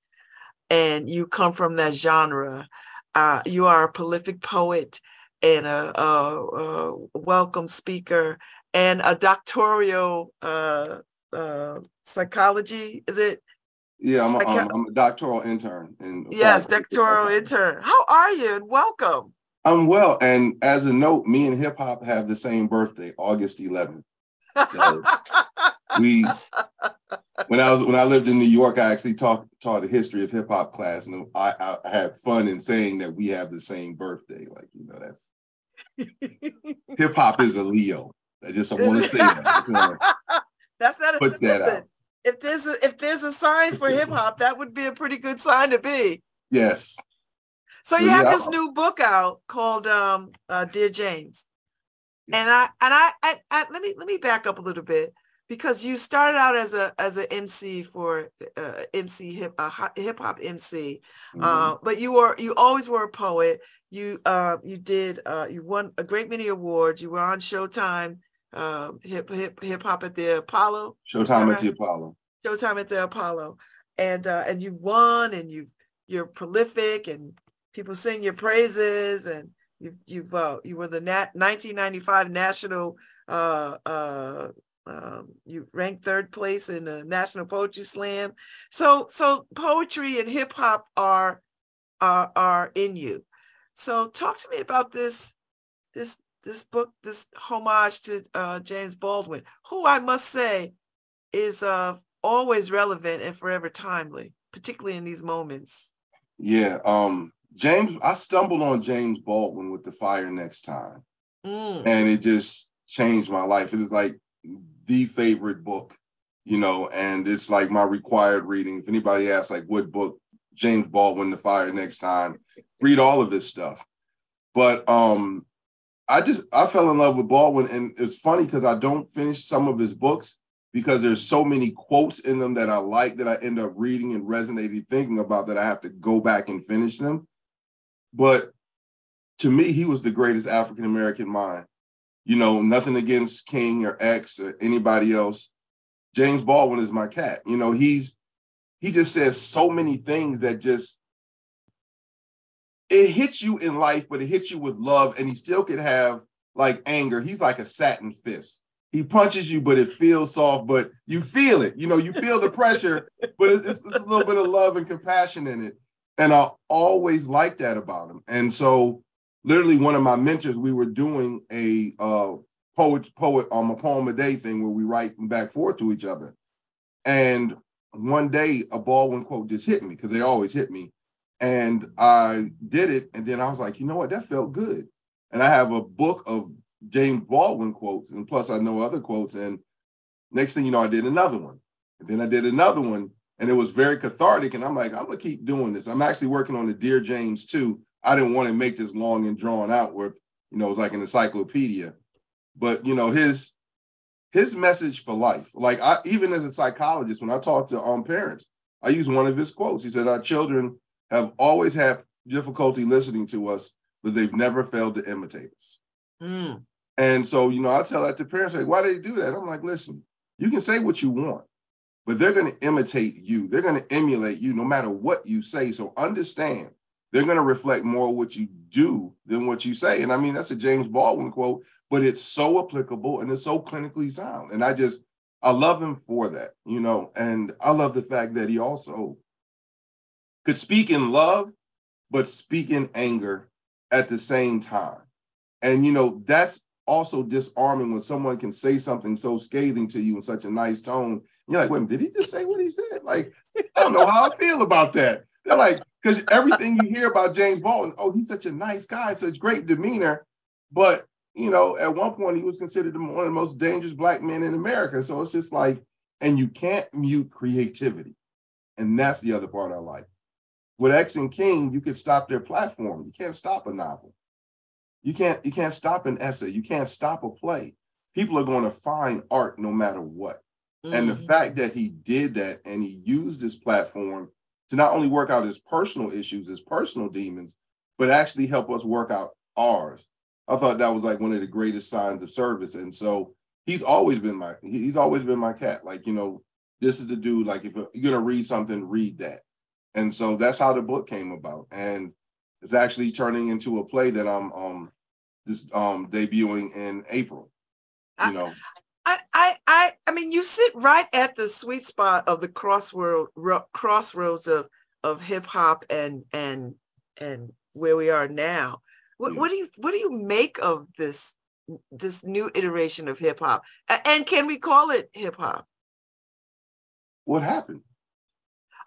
and you come from that genre. Uh, you are a prolific poet and a, a, a welcome speaker and a doctoral uh, uh, psychology. Is it? Yeah, I'm a, Psycho- I'm, I'm a doctoral intern. In Yes, doctoral intern. How are you? And welcome. I'm well, and as a note, me and hip hop have the same birthday, August 11th. So we, when I was when I lived in New York, I actually taught taught a history of hip hop class, and I, I, I had fun in saying that we have the same birthday. Like you know, that's hip hop is a Leo. I just want to say that. I just wanna That's not a Put that listen, out. If there's a, if there's a sign for hip hop, that would be a pretty good sign to be. Yes. So you have yeah. this new book out called um, uh, "Dear James," and I and I, I, I let me let me back up a little bit because you started out as a as an MC for uh, MC hip uh, hip hop MC, Mm-hmm. uh, but you were you always were a poet. You uh, you did uh, you won a great many awards. You were on Showtime, uh, hip hip hip hop at the Apollo. Showtime at the Apollo. Showtime at the Apollo, and uh, and you won, and you you're prolific, and people sing your praises, and you you've uh, you were the nat- 1995 national. Uh, uh, um, you ranked third place in the National Poetry Slam. So so poetry and hip hop are are are in you. So talk to me about this this this book, this homage to uh, James Baldwin, who I must say is uh, always relevant and forever timely, particularly in these moments. Yeah. Um, James, I stumbled on James Baldwin with the fire next time. Mm. and it just changed my life. It is like the favorite book, you know, and it's like my required reading. If anybody asks, like, what book, James Baldwin, The Fire Next Time, read all of his stuff. But um, I just I fell in love with Baldwin, and it's funny because I don't finish some of his books because there's so many quotes in them that I like that I end up reading and resonating, thinking about that I have to go back and finish them. But to me, he was the greatest African American mind. You know, nothing against King or X or anybody else. James Baldwin is my cat. You know, he's he just says so many things that just it hits you in life, but it hits you with love, and he still could have like anger. He's like a satin fist. He punches you, but it feels soft, but you feel it. You know, you feel the pressure, but it's, it's a little bit of love and compassion in it. And I always liked that about him. And so, literally, one of my mentors, we were doing a uh, poet poet um a poem a day thing where we write back and forth to each other. And one day, a Baldwin quote just hit me because they always hit me. And I did it, and then I was like, you know what, that felt good. And I have a book of James Baldwin quotes, and plus I know other quotes. And next thing you know, I did another one, and then I did another one, and it was very cathartic. And I'm like, I'm gonna keep doing this. I'm actually working on the Dear James too. I didn't want to make this long and drawn out, where you know it was like an encyclopedia. But you know his his message for life. Like I even as a psychologist, when I talk to um parents, I use one of his quotes. He said, "Our children have always had difficulty listening to us, but they've never failed to imitate us." Mm. And so, you know, I tell that to parents, like, why do they do that? I'm like, listen, you can say what you want, but they're going to imitate you. They're going to emulate you no matter what you say. So understand, they're going to reflect more what you do than what you say. And I mean, that's a James Baldwin quote, but it's so applicable and it's so clinically sound. And I just, I love him for that, you know, and I love the fact that he also could speak in love, but speak in anger at the same time. And, you know, that's also disarming when someone can say something so scathing to you in such a nice tone. And you're like, wait, did he just say what he said? Like, I don't know how I feel about that. They're like, because everything you hear about James Baldwin, oh, he's such a nice guy, such great demeanor. But, you know, at one point he was considered one of the most dangerous black men in America. So it's just like, and you can't mute creativity. And that's the other part I like. With X and King, you can stop their platform. You can't stop a novel. You can't you can't stop an essay. You can't stop a play. People are going to find art no matter what. Mm-hmm. And the Mhm. fact that he did that and he used his platform to not only work out his personal issues, his personal demons, but actually help us work out ours. I thought that was like one of the greatest signs of service. And so he's always been my he's always been my cat. Like, you know, this is the dude, like if you're gonna read something, read that. And so that's how the book came about. And it's actually turning into a play that I'm um just um debuting in April. You know, I, I, I, I mean, you sit right at the sweet spot of the crossroad, ro- crossroads of of hip hop and and and where we are now. What, what do you what do you make of this this new iteration of hip hop? And can we call it hip hop? what happened?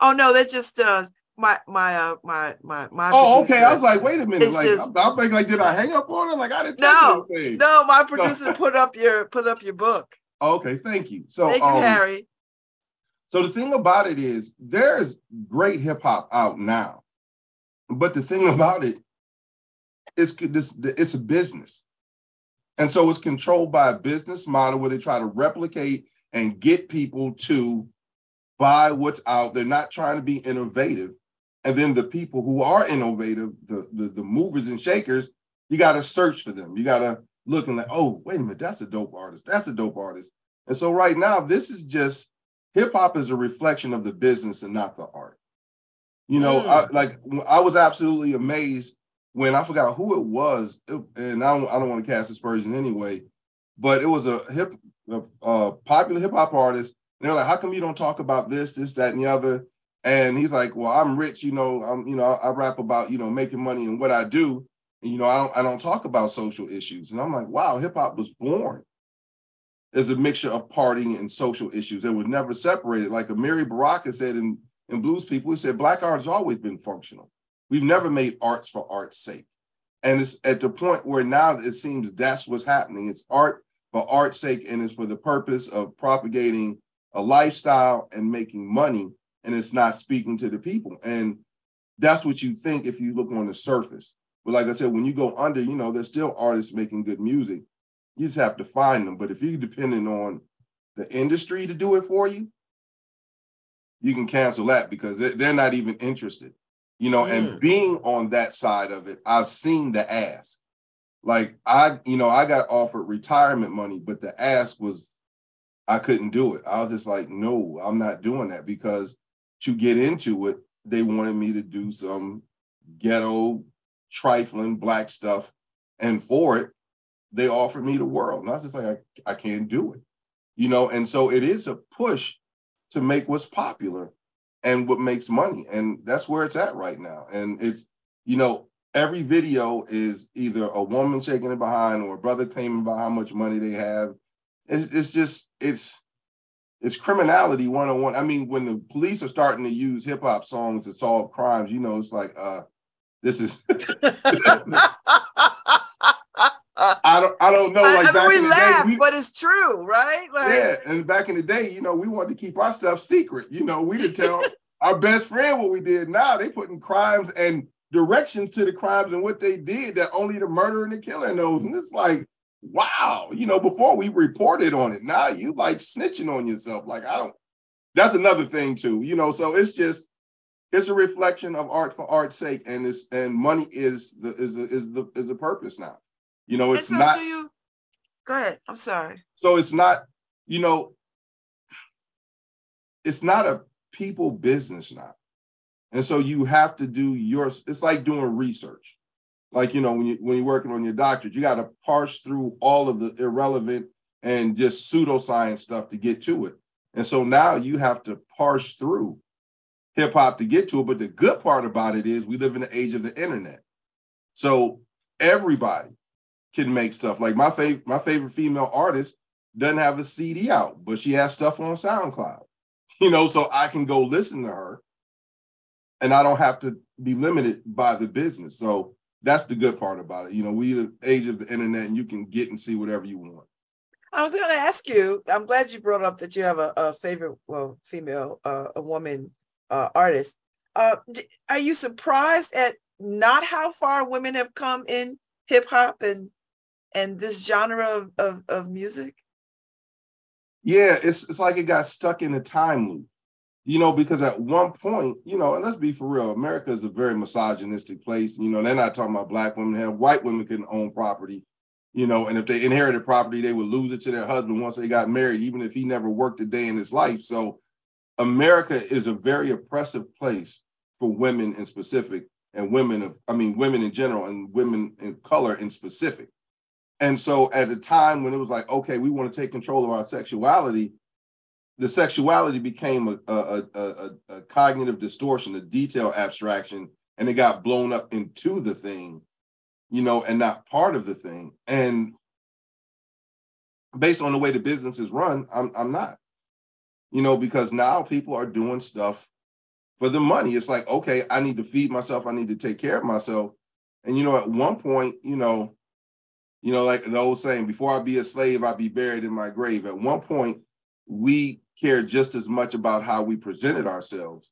Oh no, that's just uh my my uh my my my. Oh, okay. I was like, wait a minute. It's Like, just- I'm, thinking, like, did I hang up on her? Like, I didn't No, no, my producer put up your put up your book. Okay, thank you. So, Thank you, um, Harry. So the thing about it is, there's great hip hop out now, but the thing about it, it is, this it's a business, and so it's controlled by a business model where they try to replicate and get people to buy what's out. They're not trying to be innovative, and then the people who are innovative, the the, the movers and shakers, you got to search for them. You got to look and like, oh, wait a minute, that's a dope artist. That's a dope artist. And so right now, this is just hip hop is a reflection of the business and not the art. You know, mm. I, like I was absolutely amazed when I forgot who it was, and I don't I don't want to cast aspersion anyway, but it was a hip a, a popular hip hop artist. And they're like, how come you don't talk about this, this, that, and the other? And he's like, well, I'm rich, you know, I'm you know I, rap about you know making money and what I do, and you know I don't I don't talk about social issues. And I'm like, wow, hip hop was born as a mixture of partying and social issues. It was never separated. Like Amiri Baraka said in, in Blues People, he said, Black art has always been functional. We've never made arts for art's sake. And it's at the point where now it seems that's what's happening. It's art for art's sake and it's for the purpose of propagating a lifestyle and making money. And it's not speaking to the people. And that's what you think if you look on the surface. But like I said, when you go under, you know, there's still artists making good music. You just have to find them. But if you're depending on the industry to do it for you, you can cancel that because they- they're not even interested. You know, and mm. being on that side of it, I've seen the ask. Like I, you know, I got offered retirement money, but the ask was I couldn't do it. I was just like, no, I'm not doing that because to get into it, they wanted me to do some ghetto, trifling black stuff. And for it, they offered me the world. And I was just like, I, I can't do it. You know, and so it is a push to make what's popular and what makes money. And that's where it's at right now. And it's, you know, every video is either a woman shaking it behind or a brother claiming about how much money they have. It's, it's just, it's, it's criminality one on one. I mean, when the police are starting to use hip hop songs to solve crimes, you know, it's like, uh, this is. I don't. I don't know. Like I mean, we laugh, day, we, but it's true, right? Like, yeah, and back in the day, you know, we wanted to keep our stuff secret. You know, we didn't tell our best friend what we did. Now they putting crimes and directions to the crimes and what they did that only the murderer and the killer knows. And it's like, wow, you know, before we reported on it, now you like snitching on yourself. Like, I don't. That's another thing too. You know, so it's just it's a reflection of art for art's sake, and it's and money is the is a, is the is a purpose now. You know, it's not. do you? Go ahead. I'm sorry. So it's not, you know, it's not a people business now. And so you have to do your it's like doing research. Like, you know, when you when you're working on your doctorate, you got to parse through all of the irrelevant and just pseudoscience stuff to get to it. And so now you have to parse through hip hop to get to it. But the good part about it is we live in the age of the internet. So everybody can make stuff. Like my favorite, my favorite female artist doesn't have a CD out, but she has stuff on SoundCloud. You know, so I can go listen to her, and I don't have to be limited by the business. So that's the good part about it. You know, we the age of the internet, and you can get and see whatever you want. I was going to ask you. I'm glad you brought up that you have a, a favorite, well, female, uh, a woman uh, artist. Uh, are you surprised at not how far women have come in hip hop and and this genre of, of, of music? Yeah, it's it's like it got stuck in a time loop. You know, because at one point, you know, and let's be for real, America is a very misogynistic place. You know, they're not talking about black women here. White women couldn't own property, you know, and if they inherited property, they would lose it to their husband once they got married, even if he never worked a day in his life. So America is a very oppressive place for women in specific and women of, I mean, women in general and women in color in specific. And so at a time when it was like, okay, we want to take control of our sexuality, the sexuality became a, a, a, a, cognitive distortion, a detail abstraction, and it got blown up into the thing, you know, and not part of the thing. And based on the way the business is run, I'm I'm not. You know, because now people are doing stuff for the money. It's like, okay, I need to feed myself, I need to take care of myself. And you know, at one point, you know, you know, like the old saying, before I be a slave, I be buried in my grave. At one point, we cared just as much about how we presented ourselves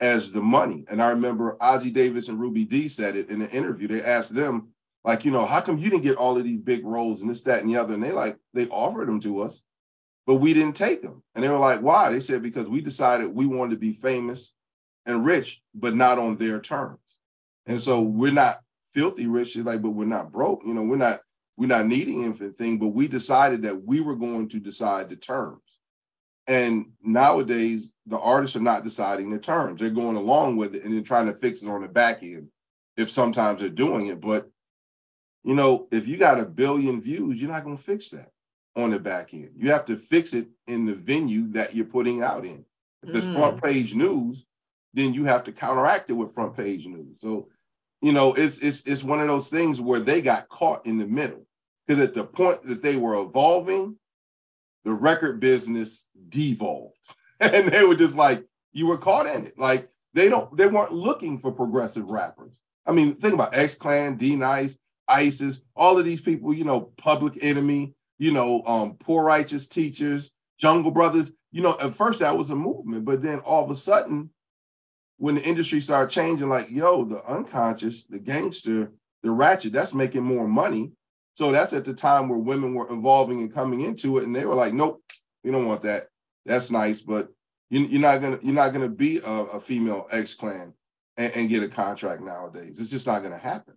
as the money. And I remember Ossie Davis and Ruby Dee said it in an interview. They asked them, like, you know, how come you didn't get all of these big roles and this, that, and the other? And they like, they offered them to us, but we didn't take them. And they were like, why? They said, because we decided we wanted to be famous and rich, but not on their terms. And so we're not filthy rich, it's like, but we're not broke. You know, we're not we're not needing anything, but we decided that we were going to decide the terms. And nowadays, the artists are not deciding the terms. They're going along with it and then trying to fix it on the back end. If sometimes they're doing it, but you know, if you got a billion views, you're not going to fix that on the back end. You have to fix it in the venue that you're putting out in. If it's front mm. page news, then you have to counteract it with front page news. So, you know, it's it's it's one of those things where they got caught in the middle because at the point that they were evolving, the record business devolved, and they were just like, you were caught in it. Like they don't, they weren't looking for progressive rappers. I mean, think about X Clan, D Nice, ISIS, all of these people. You know, Public Enemy. You know, um, Poor Righteous Teachers, Jungle Brothers. You know, at first that was a movement, but then all of a sudden when the industry started changing, like, yo, the unconscious, the gangster the ratchet, that's making more money. So that's at the time where women were evolving and coming into it, and they were like, "Nope, we don't want that. That's nice, but you, you're not gonna you're not gonna be a, a female X Clan and, and get a contract nowadays. It's just not gonna happen.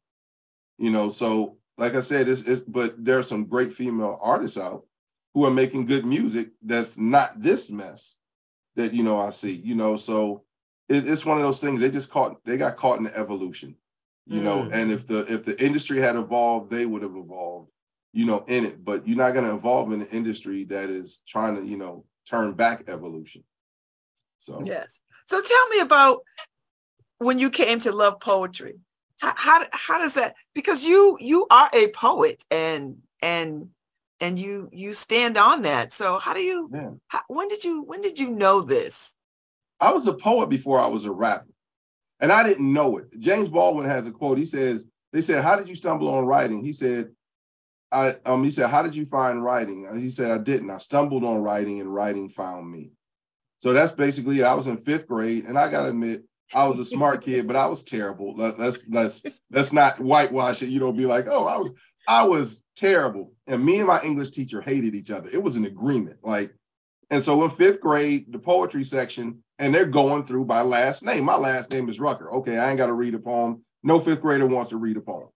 You know. So like I said, it's, it's but there are some great female artists out who are making good music that's not this mess that you know I see. You know, so it, it's one of those things. They just caught they got caught in the evolution you know Mm. and if the if the industry had evolved they would have evolved you know in it but you're not going to evolve in an industry that is trying to you know turn back evolution so Yes. So tell me about when you came to love poetry. How, how how does that? Because you you are a poet and and and you you stand on that. So how do you? How, when did you when did you know this? i was a poet before i was a rapper and i didn't know it james baldwin has a quote he says they said how did you stumble on writing he said i um he said how did you find writing And he said i didn't i stumbled on writing and writing found me so that's basically it i was in fifth grade and i gotta admit I was a smart kid, but I was terrible. Let, let's let's let's not whitewash it. You know, be like, oh, I was I was terrible. And me and my English teacher hated each other. It was an agreement. Like, and so in fifth grade, the poetry section, and they're going through by last name. My last name is Rucker. Okay, I ain't got to read a poem. No fifth grader wants to read a poem.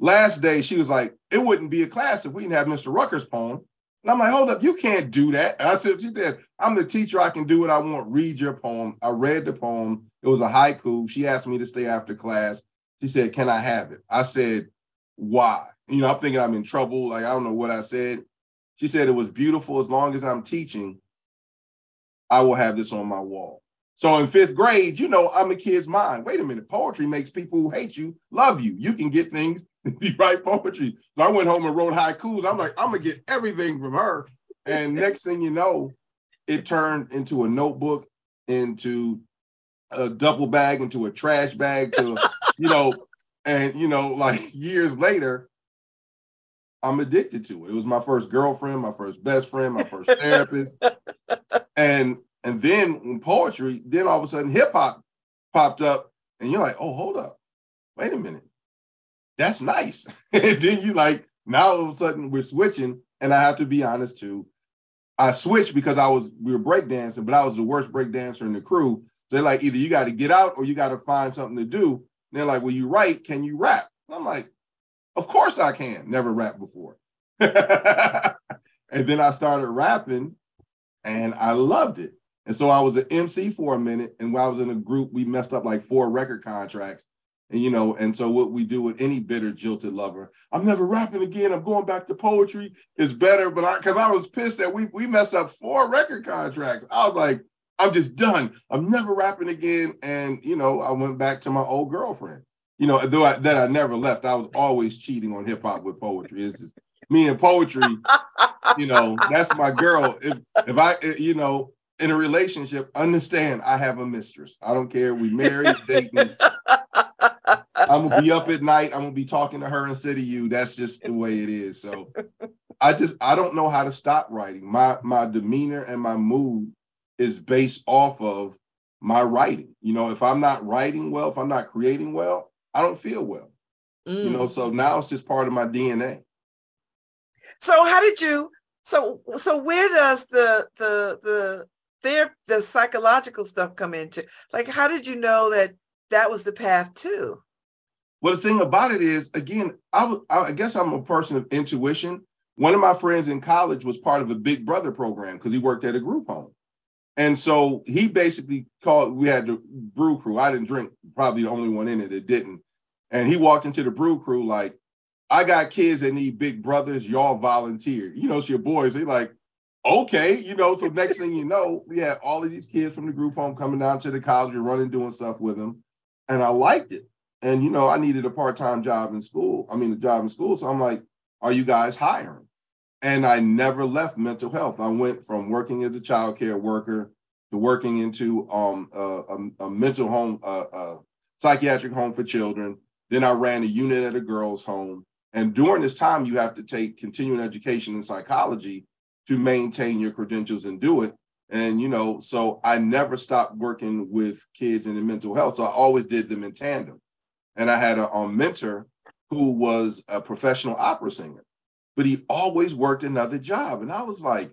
Last day, she was like, it wouldn't be a class if we didn't have Mr. Rucker's poem. And I'm like, hold up, you can't do that. And I said, she did. I'm the teacher. I can do what I want. Read your poem. I read the poem. It was a haiku. She asked me to stay after class. She said, Can I have it? I said, Why? You know, I'm thinking I'm in trouble. Like, I don't know what I said. She said, It was beautiful. As long as I'm teaching, I will have this on my wall. So in fifth grade, you know, I'm a kid's mind. Wait a minute, poetry makes people who hate you love you. You can get things if you write poetry. So I went home and wrote haikus. I'm like, I'm gonna get everything from her. And next thing you know, it turned into a notebook, into a duffel bag, into a trash bag, to you know, and you know, like years later, I'm addicted to it. It was my first girlfriend, my first best friend, my first therapist. And and then when poetry, then all of a sudden hip hop popped up, and you're like, oh, hold up, wait a minute, that's nice. and then you like, now all of a sudden we're switching, and I have to be honest too. I switched because I was we were breakdancing, but I was the worst breakdancer in the crew. So they're like, either you got to get out or you got to find something to do. And they're like, well, you write, can you rap? And I'm like, of course I can. Never rapped before. and then I started rapping and I loved it. And so I was an MC for a minute. And while I was in a group, we messed up like four record contracts. And you know, and so what we do with any bitter, jilted lover, I'm never rapping again. I'm going back to poetry. It's better, but I because I was pissed that we we messed up four record contracts. I was like, I'm just done. I'm never rapping again. And you know, I went back to my old girlfriend. You know, though I, that I never left. I was always cheating on hip hop with poetry. It's just me and poetry. you know, that's my girl. If if I, eh, you know, in a relationship, understand I have a mistress. I don't care. We married, dating. I'm gonna be up at night. I'm gonna be talking to her instead of you. That's just the way it is. So I just I don't know how to stop writing. My my demeanor and my mood is based off of my writing. You know, if I'm not writing well, if I'm not creating well, I don't feel well. You know, mm. so now it's just part of my DNA. So how did you? So so where does the the the there the psychological stuff come into? Like, how did you know that that was the path too? Well, the thing about it is, again, I, I guess I'm a person of intuition. One of my friends in college was part of a Big Brother program because he worked at a group home. And so he basically called, we had the brew crew. I didn't drink, probably the only one in it that didn't. And he walked into the brew crew like, I got kids that need big brothers. Y'all volunteer. You know, it's your boys. They like, okay, you know. So next thing you know, we had all of these kids from the group home coming down to the college and running, doing stuff with them. And I liked it. And you know, I needed a part-time job in school. I mean, a job in school. So I'm like, are you guys hiring? And I never left mental health. I went from working as a child care worker to working into um, a, a, a mental home, a, a psychiatric home for children. Then I ran a unit at a girls' home. And during this time, you have to take continuing education in psychology to maintain your credentials and do it. And, you know, so I never stopped working with kids in the mental health. So I always did them in tandem. and I had a um, mentor who was a professional opera singer, but he always worked another job. And I was like,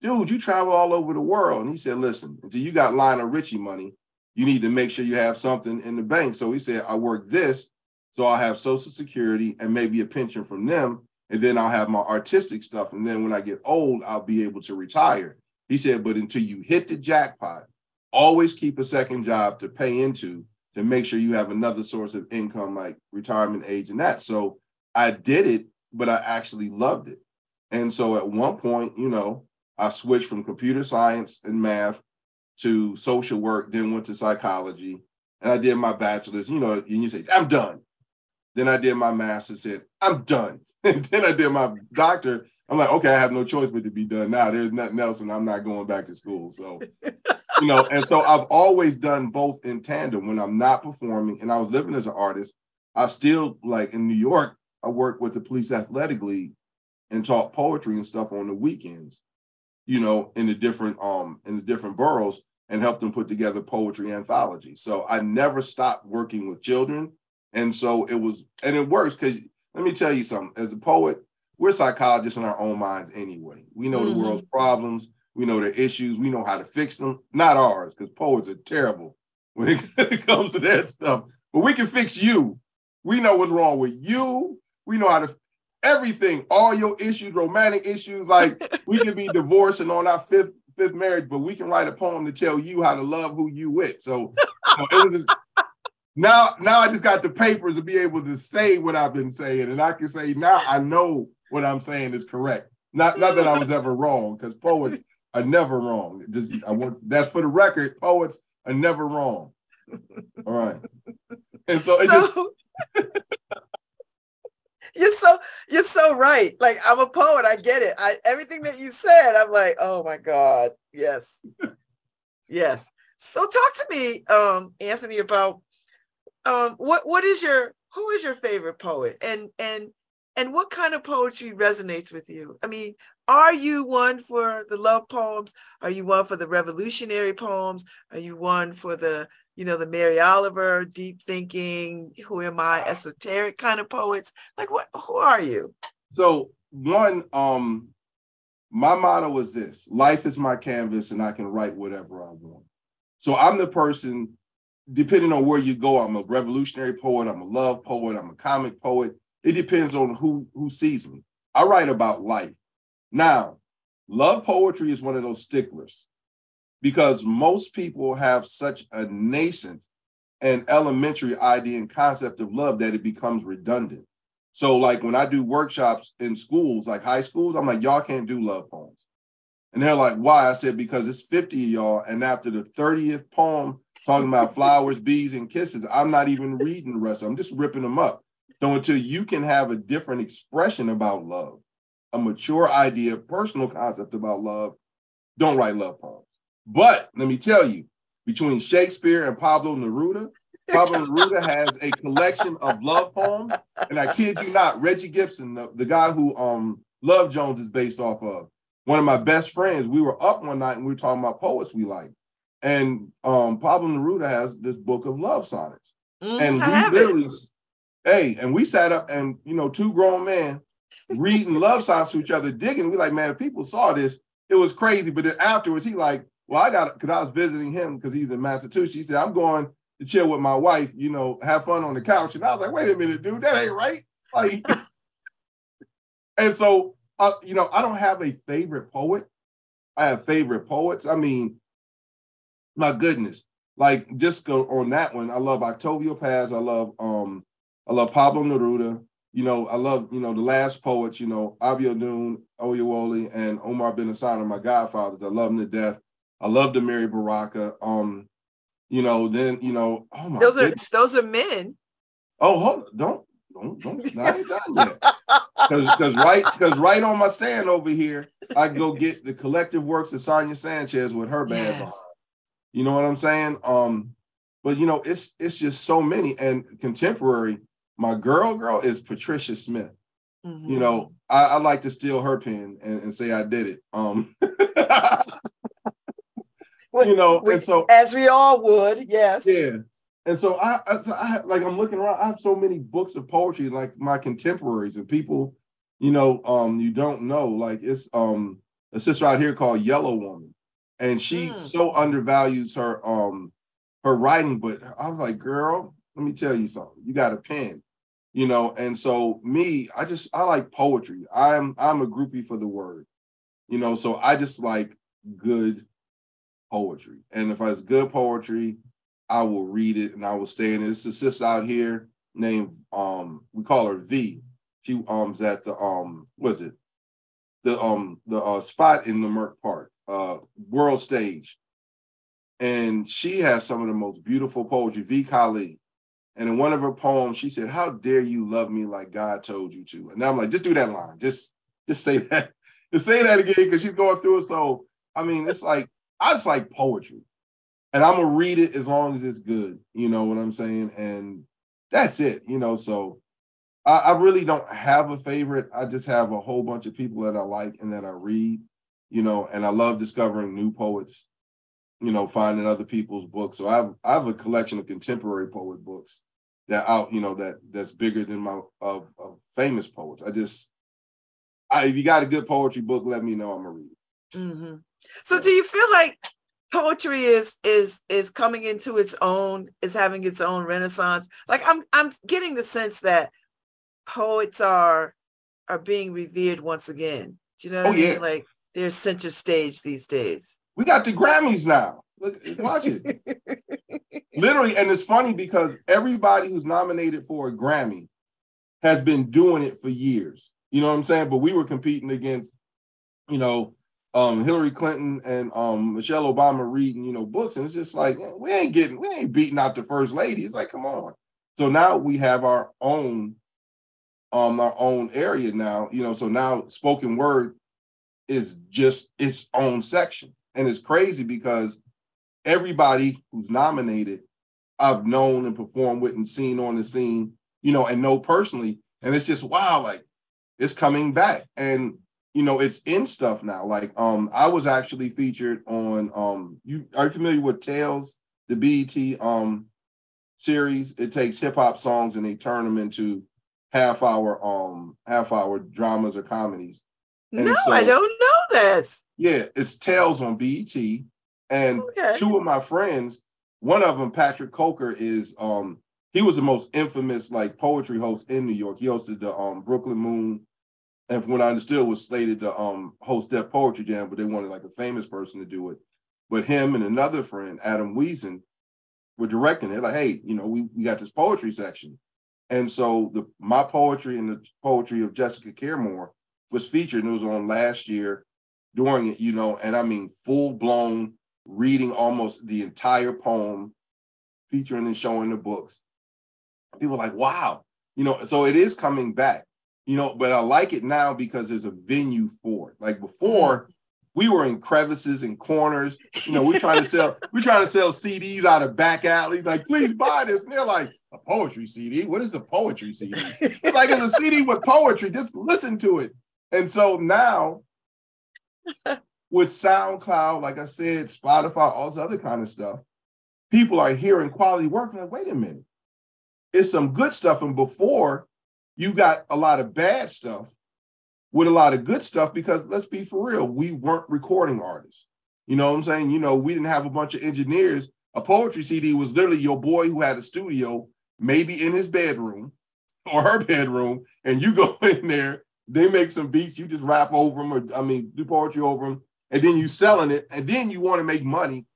dude, you travel all over the world. And he said, listen, until you got Lionel Richie money, you need to make sure you have something in the bank. So he said, I work this, so I'll have Social Security and maybe a pension from them. And then I'll have my artistic stuff. And then when I get old, I'll be able to retire. He said, but until you hit the jackpot, always keep a second job to pay into to make sure you have another source of income like retirement age and that. So I did it, but I actually loved it. And so at one point, you know, I switched from computer science and math to social work, then went to psychology, and I did my bachelor's. You know, and you say, I'm done. Then I did my master's, said, I'm done. And then I did my doctor. I'm like, okay, I have no choice but to be done now. There's nothing else, and I'm not going back to school. So, you know, and so I've always done both in tandem when I'm not performing and I was living as an artist. I still like in New York, I worked with the police athletic league and taught poetry and stuff on the weekends, you know, in the different um in the different boroughs and helped them put together poetry anthology. So I never stopped working with children. And so it was, and it works because let me tell you something. As a poet, we're psychologists in our own minds anyway. We know the Mhm. world's problems, we know their issues, we know how to fix them. Not ours, because poets are terrible when it comes to that stuff. But we can fix you. We know what's wrong with you. We know how to everything, all your issues, romantic issues. Like we can be divorced and on our fifth fifth marriage, but we can write a poem to tell you how to love who you with. So it was just, now now I just got the papers to be able to say what I've been saying, and I can say now I know what I'm saying is correct. Not not that I was ever wrong, because poets are never wrong. Just I want that's for the record. Poets are never wrong. All right, and so it just So you're so you're so right. Like I'm a poet. I get it. I everything that you said, I'm like, oh my God. Yes. yes. So talk to me, um, Anthony, about um what what is your who is your favorite poet and and and what kind of poetry resonates with you? I mean, are you one for the love poems? Are you one for the revolutionary poems? Are you one for the, you know, the Mary Oliver, deep thinking, who am I, esoteric kind of poets? Like what who are you? So one, um, my motto was this: life is my canvas, and I can write whatever I want. So I'm the person, depending on where you go. I'm a revolutionary poet. I'm a love poet. I'm a comic poet. It depends on who who sees me. I write about life. Now, love poetry is one of those sticklers because most people have such a nascent and elementary idea and concept of love that it becomes redundant. So, like when I do workshops in schools, like high schools, I'm like, y'all can't do love poems. And they're like, why? I said, because it's 50 of y'all. And after the 30th poem talking about flowers, bees, and kisses, I'm not even reading the rest. I'm just ripping them up. So until you can have a different expression about love, a mature idea, personal concept about love, don't write love poems. But let me tell you, between Shakespeare and Pablo Neruda, Pablo Neruda has a collection of love poems, and I kid you not, Reggie Gibson, the, the guy who um Love Jones is based off of, one of my best friends. We were up one night and we were talking about poets we like, and um Pablo Neruda has this book of love sonnets, Mm, and I we have it. hey, and we sat up and you know two grown men reading love sonnets to each other, digging. We like, man, if people saw this, it was crazy. But then afterwards, he like, well, I got because I was visiting him because he's in Massachusetts. He said, I'm going to chill with my wife, you know, have fun on the couch. And I was like, wait a minute, dude, that ain't right. Like, and so, uh, you know, I don't have a favorite poet. I have favorite poets. I mean, my goodness, like just go on that one. I love Octavio Paz. I love um, I love Pablo Neruda. You know, I love you know the last poets. You know, Abiodun Oyewole and Omar Ben Hassan are my godfathers. I love them to death. I love the Amiri Baraka. Um, you know, then you know, oh my Those are those are men. Oh, hold don't don't don't I done yet. Because right because right on my stand over here, I go get the collective works of Sonia Sanchez with her band. Yes. behind. You know what I'm saying? Um, but you know, it's it's just so many and contemporary. My girl, girl is Patricia Smith. You Mm-hmm. know, I, I like to steal her pen and, and say I did it. Um, you know, we- and so as we all would, yes. yeah. And so I, I, so I like I'm looking around. I have so many books of poetry, like my contemporaries and people, you know, um, you don't know. Like it's um a sister out here called Yellow Woman, and she so undervalues her um her writing. But I was like, girl, let me tell you something. You got a pen, you know. And so me, I just I like poetry. I'm I'm a groupie for the word, you know. So I just like good poetry, and if it's good poetry, I will read it and I will stay in it. It's a sister out here named um we call her V. She um's at the um what is it? The um the uh spot in the Leimert Park, uh world stage. And she has some of the most beautiful poetry, V Kali. And in one of her poems, she said, How dare you love me like God told you to? And I'm like, just do that line. Just just say that. Just say that again because she's going through it. So I mean, it's like I just like poetry and I'm gonna read it as long as it's good. You know what I'm saying? And that's it. You know, so I, I really don't have a favorite. I just have a whole bunch of people that I like and that I read. You know, and I love discovering new poets. You know, finding other people's books. So I have I have a collection of contemporary poet books that out. You know that that's bigger than my of, of famous poets. I just I, if you got a good poetry book, let me know. I'm gonna read it. hmm So do you feel like poetry is is is coming into its own, is having its own renaissance? Like I'm I'm getting the sense that poets are are being revered once again. Do you know what Oh, I mean? yeah. Like they're center stage these days. We got the Grammys now. Look, watch it. Literally, and it's funny because everybody who's nominated for a Grammy has been doing it for years. You know what I'm saying? But we were competing against, you know, um, Hillary Clinton and um, Michelle Obama reading, you know, books, and it's just like we ain't getting, we ain't beating out the first lady. It's like, come on. So now we have our own, um, our own area now. You know, so now spoken word is just its own section, and it's crazy because everybody who's nominated, I've known and performed with and seen on the scene, you know, and know personally. And it's just wow, like it's coming back. And you know, it's in stuff now. Like um, I was actually featured on um you are you familiar with Tales, the BET um series? It takes hip hop songs and they turn them into half hour um half hour dramas or comedies. And no, so- I don't know this. yeah, it's Tales on BET. And Okay. two of my friends, one of them, Patrick Coker, is um he was the most infamous like poetry host in New York. He hosted the um Brooklyn Moon, and from what I understood, was slated to um host that poetry jam, but they wanted like a famous person to do it. But him and another friend, Adam Wiesen, were directing it. Like, hey, you know, we, we got this poetry section. And so the my poetry and the poetry of Jessica Care Moore was featured and it was on last year during it, you know, and I mean full blown reading almost the entire poem, featuring and showing the books. People like, wow, you know, so it is coming back, you know, but I like it now because there's a venue for it. Like before, mm. we were in crevices and corners, you know, we're trying to sell, we're trying to sell CDs out of back alleys, like, please buy this. And they're like, a poetry CD? What is a poetry CD? It's like it's a CD with poetry, just listen to it. And so now with SoundCloud, like I said, Spotify, all this other kind of stuff, people are hearing quality work. Like, wait a minute, it's some good stuff. And before, you got a lot of bad stuff with a lot of good stuff because let's be for real, we weren't recording artists. You know what I'm saying? You know, we didn't have a bunch of engineers. A poetry CD was literally your boy who had a studio, maybe in his bedroom or her bedroom, and you go in there, they make some beats, you just rap over them, or I mean, do poetry over them, and then you selling it, and then you want to make money.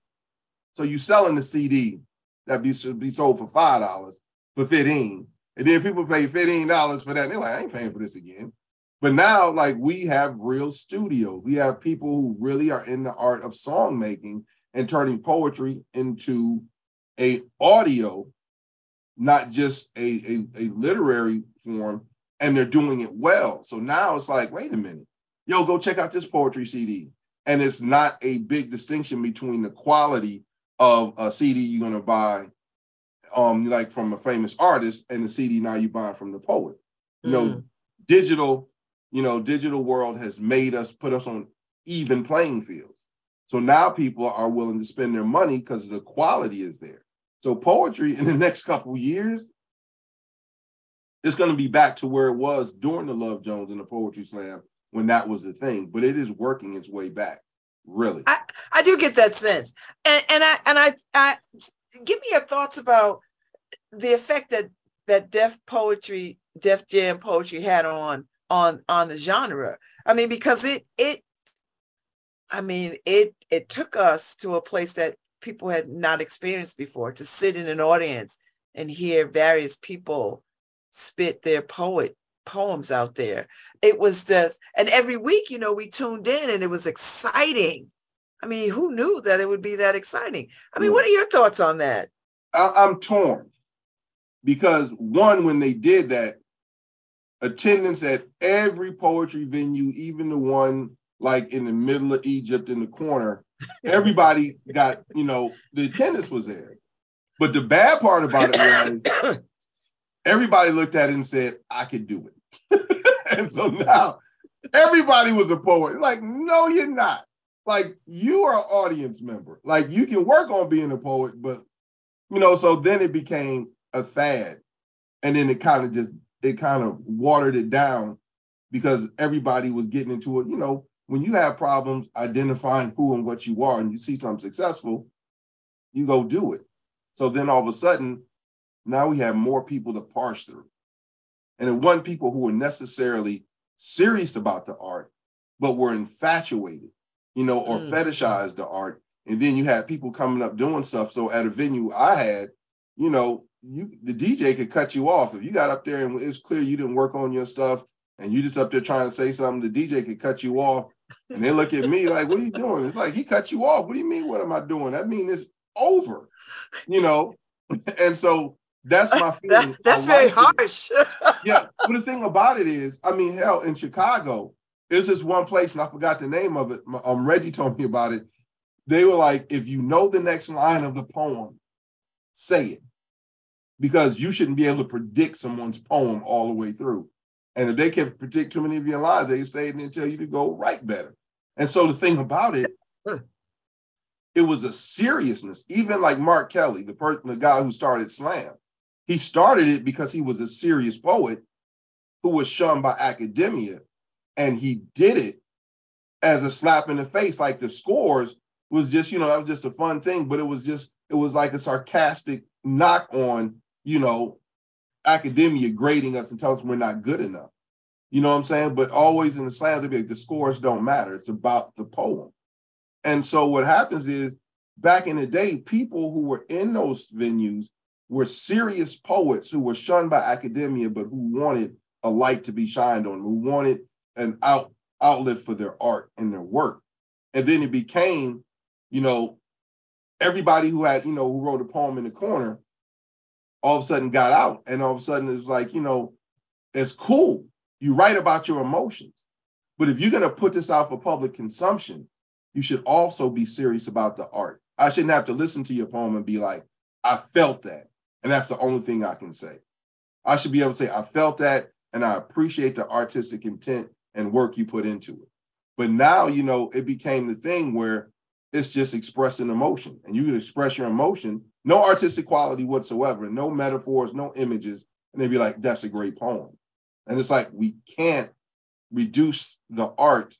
So you selling the CD that be should be sold for five dollars for 15. And then people pay $15 for that. And they're like, I ain't paying for this again. But now, like, we have real studios. We have people who really are in the art of song making and turning poetry into a audio, not just a, a, a literary form, and they're doing it well. So now it's like, wait a minute, yo, go check out this poetry CD. And it's not a big distinction between the quality of a CD you're gonna buy, um, like from a famous artist, and the CD now you buy from the poet. You know, digital, you know, digital world has made us put us on even playing fields. So now people are willing to spend their money because the quality is there. So poetry in the next couple years, it's going to be back to where it was during the Love Jones and the Poetry Slam when that was the thing. But it is working its way back, really. I, I do get that sense. And and I and I I give me your thoughts about the effect that that Def Poetry, Def Jam poetry had on on on the genre. I mean, because it it I mean, it it took us to a place that people had not experienced before to sit in an audience and hear various people spit their poet poems out there. It was just, and every week, you know, we tuned in and it was exciting. I mean, who knew that it would be that exciting? I mean, hmm. what are your thoughts on that? I, I'm torn because one, when they did that, attendance at every poetry venue, even the one like in the middle of Egypt in the corner, everybody got, you know, the attendance was there. But the bad part about it was everybody looked at it and said, I could do it. and so now everybody was a poet. Like, no, you're not. Like, you are an audience member. Like, you can work on being a poet, but, you know, so then it became a fad. And then it kind of just, it kind of watered it down because everybody was getting into it. You know, when you have problems identifying who and what you are and you see something successful, you go do it. So then all of a sudden, now we have more people to parse through. And it wasn't people who were necessarily serious about the art, but were infatuated, you know, or Mm. fetishized the art. And then you had people coming up doing stuff. So at a venue I had, you know, you the DJ could cut you off. If you got up there and it's clear you didn't work on your stuff and you just up there trying to say something, the DJ could cut you off. And they look at me like, what are you doing? It's like he cut you off. What do you mean? What am I doing? That means it's over, you know? And so that's my feeling. That, that's very harsh. yeah, but the thing about it is, I mean, hell, in Chicago, there's this one place, and I forgot the name of it. Um, Reggie told me about it. They were like, if you know the next line of the poem, say it, because you shouldn't be able to predict someone's poem all the way through. And if they can predict too many of your lines, they stay and tell you to go write better. And so the thing about it, it was a seriousness. Even like Mark Kelly, the person, the guy who started Slam, he started it because he was a serious poet who was shunned by academia, and he did it as a slap in the face. Like the scores was just, you know, that was just a fun thing, but it was just, it was like a sarcastic knock on, you know, academia grading us and tell us we're not good enough. You know what I'm saying? But always in the slam, they be like, the scores don't matter. It's about the poem. And so what happens is back in the day, people who were in those venues were serious poets who were shunned by academia, but who wanted a light to be shined on, who wanted an out outlet for their art and their work. And then it became, you know, everybody who had, you know, who wrote a poem in the corner, all of a sudden got out. And all of a sudden it's like, you know, it's cool. You write about your emotions. But if you're going to put this out for public consumption, you should also be serious about the art. I shouldn't have to listen to your poem and be like, I felt that. And that's the only thing I can say. I should be able to say, I felt that and I appreciate the artistic intent and work you put into it. But now, you know, it became the thing where it's just expressing emotion and you can express your emotion, no artistic quality whatsoever, no metaphors, no images. And they'd be like, that's a great poem. And it's like, we can't reduce the art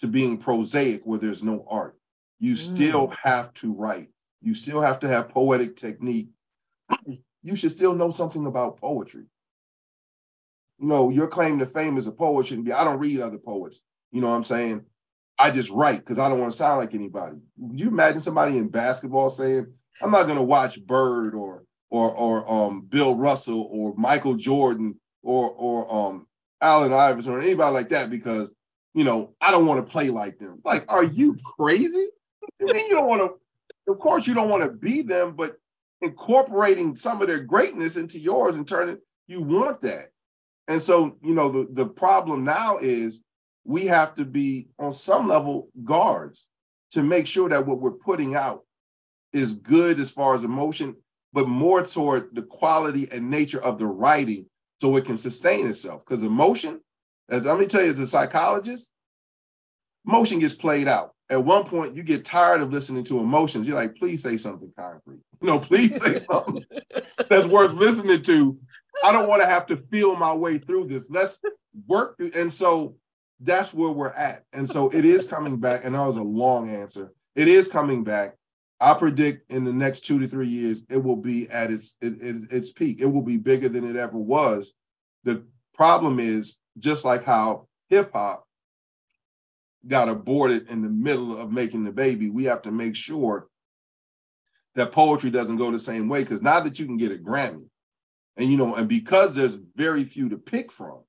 to being prosaic where there's no art. You mm. still have to write. You still have to have poetic technique. You should still know something about poetry. You know, your claim to fame as a poet shouldn't be, I don't read other poets. You know what I'm saying? I just write because I don't want to sound like anybody. You imagine somebody in basketball saying, I'm not gonna watch Bird or or or um Bill Russell or Michael Jordan or or um Allen Iverson or anybody like that because you know I don't want to play like them. Like, are you crazy? I mean, you don't want to. Of course, you don't want to be them, but incorporating some of their greatness into yours and turning, you want that. And so, you know, the the problem now is we have to be on some level guards to make sure that what we're putting out is good as far as emotion, but more toward the quality and nature of the writing so it can sustain itself. Because emotion, as let me tell you, as a psychologist, emotion gets played out. At one point, you get tired of listening to emotions. You're like, please say something concrete. You know, please say something that's worth listening to. I don't want to have to feel my way through this. Let's work. through- And so that's where we're at. And so it is coming back. And that was a long answer. It is coming back. I predict in the next two to three years, it will be at its it, it- its peak. It will be bigger than it ever was. The problem is just like how hip hop got aborted in the middle of making the baby, we have to make sure that poetry doesn't go the same way. Because now that you can get a Grammy, and you know, and because there's very few to pick from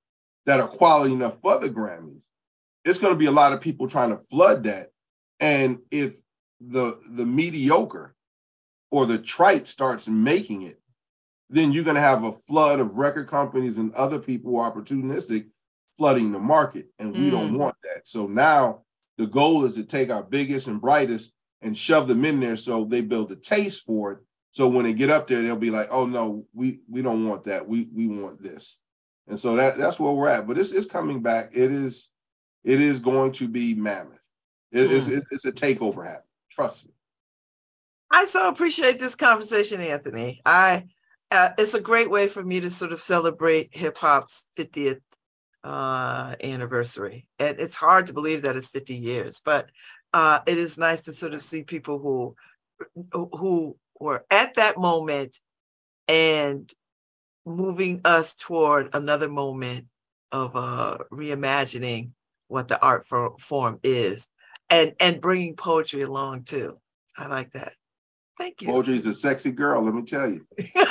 that are quality enough for the Grammys, it's going to be a lot of people trying to flood that. And if the the mediocre or the trite starts making it, then you're going to have a flood of record companies and other people who are opportunistic flooding the market. And we don't Mm. want that. So now the goal is to take our biggest and brightest and shove them in there so they build a taste for it. So when they get up there, they'll be like, oh no, we we don't want that. We we want this. And so that that's where we're at. But it's it's coming back. It is it is going to be mammoth. It- it's, Hmm. it's it's a takeover happening. Trust me. I so appreciate this conversation, Anthony. I uh, it's a great way for me to sort of celebrate hip hop's 50th uh, anniversary. And it's hard to believe that it's 50 years, but uh, it is nice to sort of see people who who were at that moment and moving us toward another moment of uh, reimagining what the art for, form is and and bringing poetry along too. I like that. Thank you. Poetry's a sexy girl, let me tell you.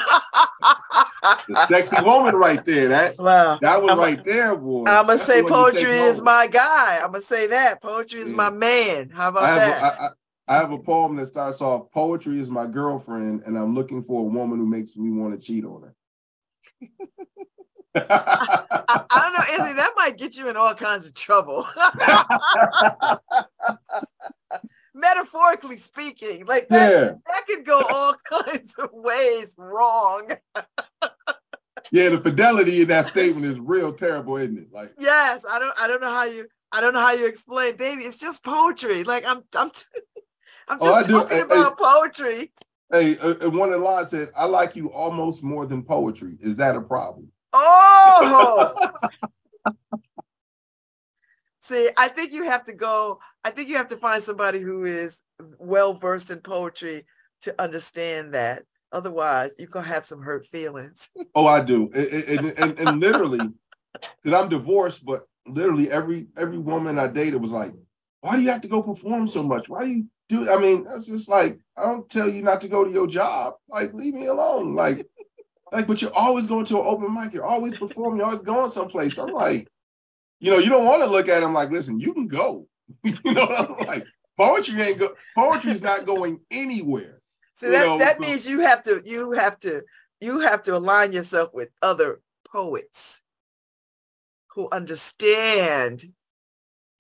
The sexy woman right there. That Wow. that was I'm- right there, boy. I'm gonna say the one you take poetry is my guy. I'm gonna say that poetry is my man. How about I have, that? a, I have a poem that starts off poetry is my girlfriend, and I'm looking for a woman who makes me want to cheat on her. I, I don't know, Anthony. That might get you in all kinds of trouble. Metaphorically speaking, like that, Yeah. that could go all kinds of ways wrong. Yeah, the fidelity in that statement is real terrible, isn't it? Like, Yes, I don't. I don't know how you. I don't know how you explain, baby. It's just poetry. Like I'm. I'm. I'm Oh, just do. talking Hey, about poetry. hey, uh, one of the lines said, "I like you almost more than poetry." Is that a problem? Oh. See, I think you have to go. I think you have to find somebody who is well versed in poetry to understand that. Otherwise, you're gonna have some hurt feelings. Oh, I do, and, and, and, and literally, because I'm divorced, but literally every every woman I dated was like, "Why do you have to go perform so much? Why do you do?" I mean, that's just like I don't tell you not to go to your job. Like, leave me alone. Like, like, but you're always going to an open mic. You're always performing. You're always going someplace. I'm like, you know, you don't want to look at them like, listen, you can go. you know, what I'm like poetry ain't go. Poetry's not going anywhere. See You that know, that so- means you have to you have to you have to align yourself with other poets who understand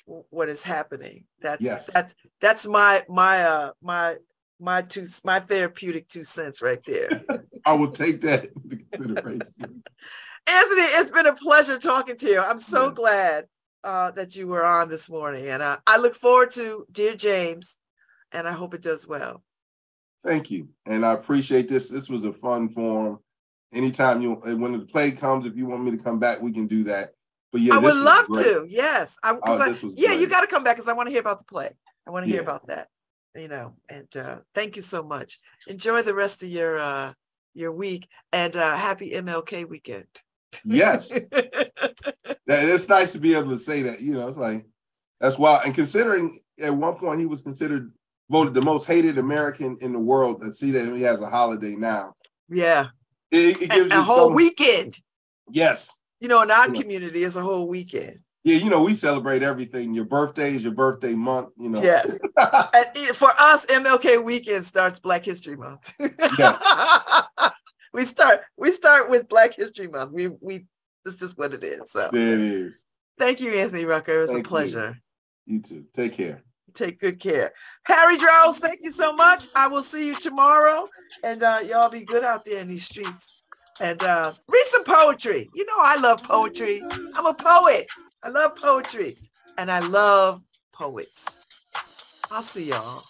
what is happening. That's Yes. that's that's my my uh my my two my therapeutic two cents right there. I will take that into consideration. Anthony, it's been a pleasure talking to you. I'm so glad uh, that you were on this morning, and uh, I look forward to Dear James, and I hope it does well. Thank you, and I appreciate this. This was a fun forum. Anytime you, when the play comes, if you want me to come back, we can do that. But yeah, I would love great. to. Yes, I, Oh, I- yeah, you got to come back because I want to hear about the play. I want to hear about that. You know, and uh, thank you so much. Enjoy the rest of your uh, your week, and uh, happy MLK weekend. Yes, it's nice to be able to say that. You know, it's like that's wild. And considering at one point he was considered voted the most hated American in the world, and see that he has a holiday now. Yeah, It, it gives a you whole some- weekend. Yes. You know, in our community, it's a whole weekend. Yeah, you know, we celebrate everything. Your birthday is your birthday month, you know. Yes. And for us, MLK weekend starts Black History Month. we start we start with Black History Month. We we this is what it is. So There it is. thank you, Anthony Rucker. It was Thank a pleasure. You too. Take care. Take good care. Harry Drowse, thank you so much. I will see you tomorrow. And uh, y'all be good out there in these streets. And uh, read some poetry. You know, I love poetry. I'm a poet. I love poetry. And I love poets. I'll see y'all.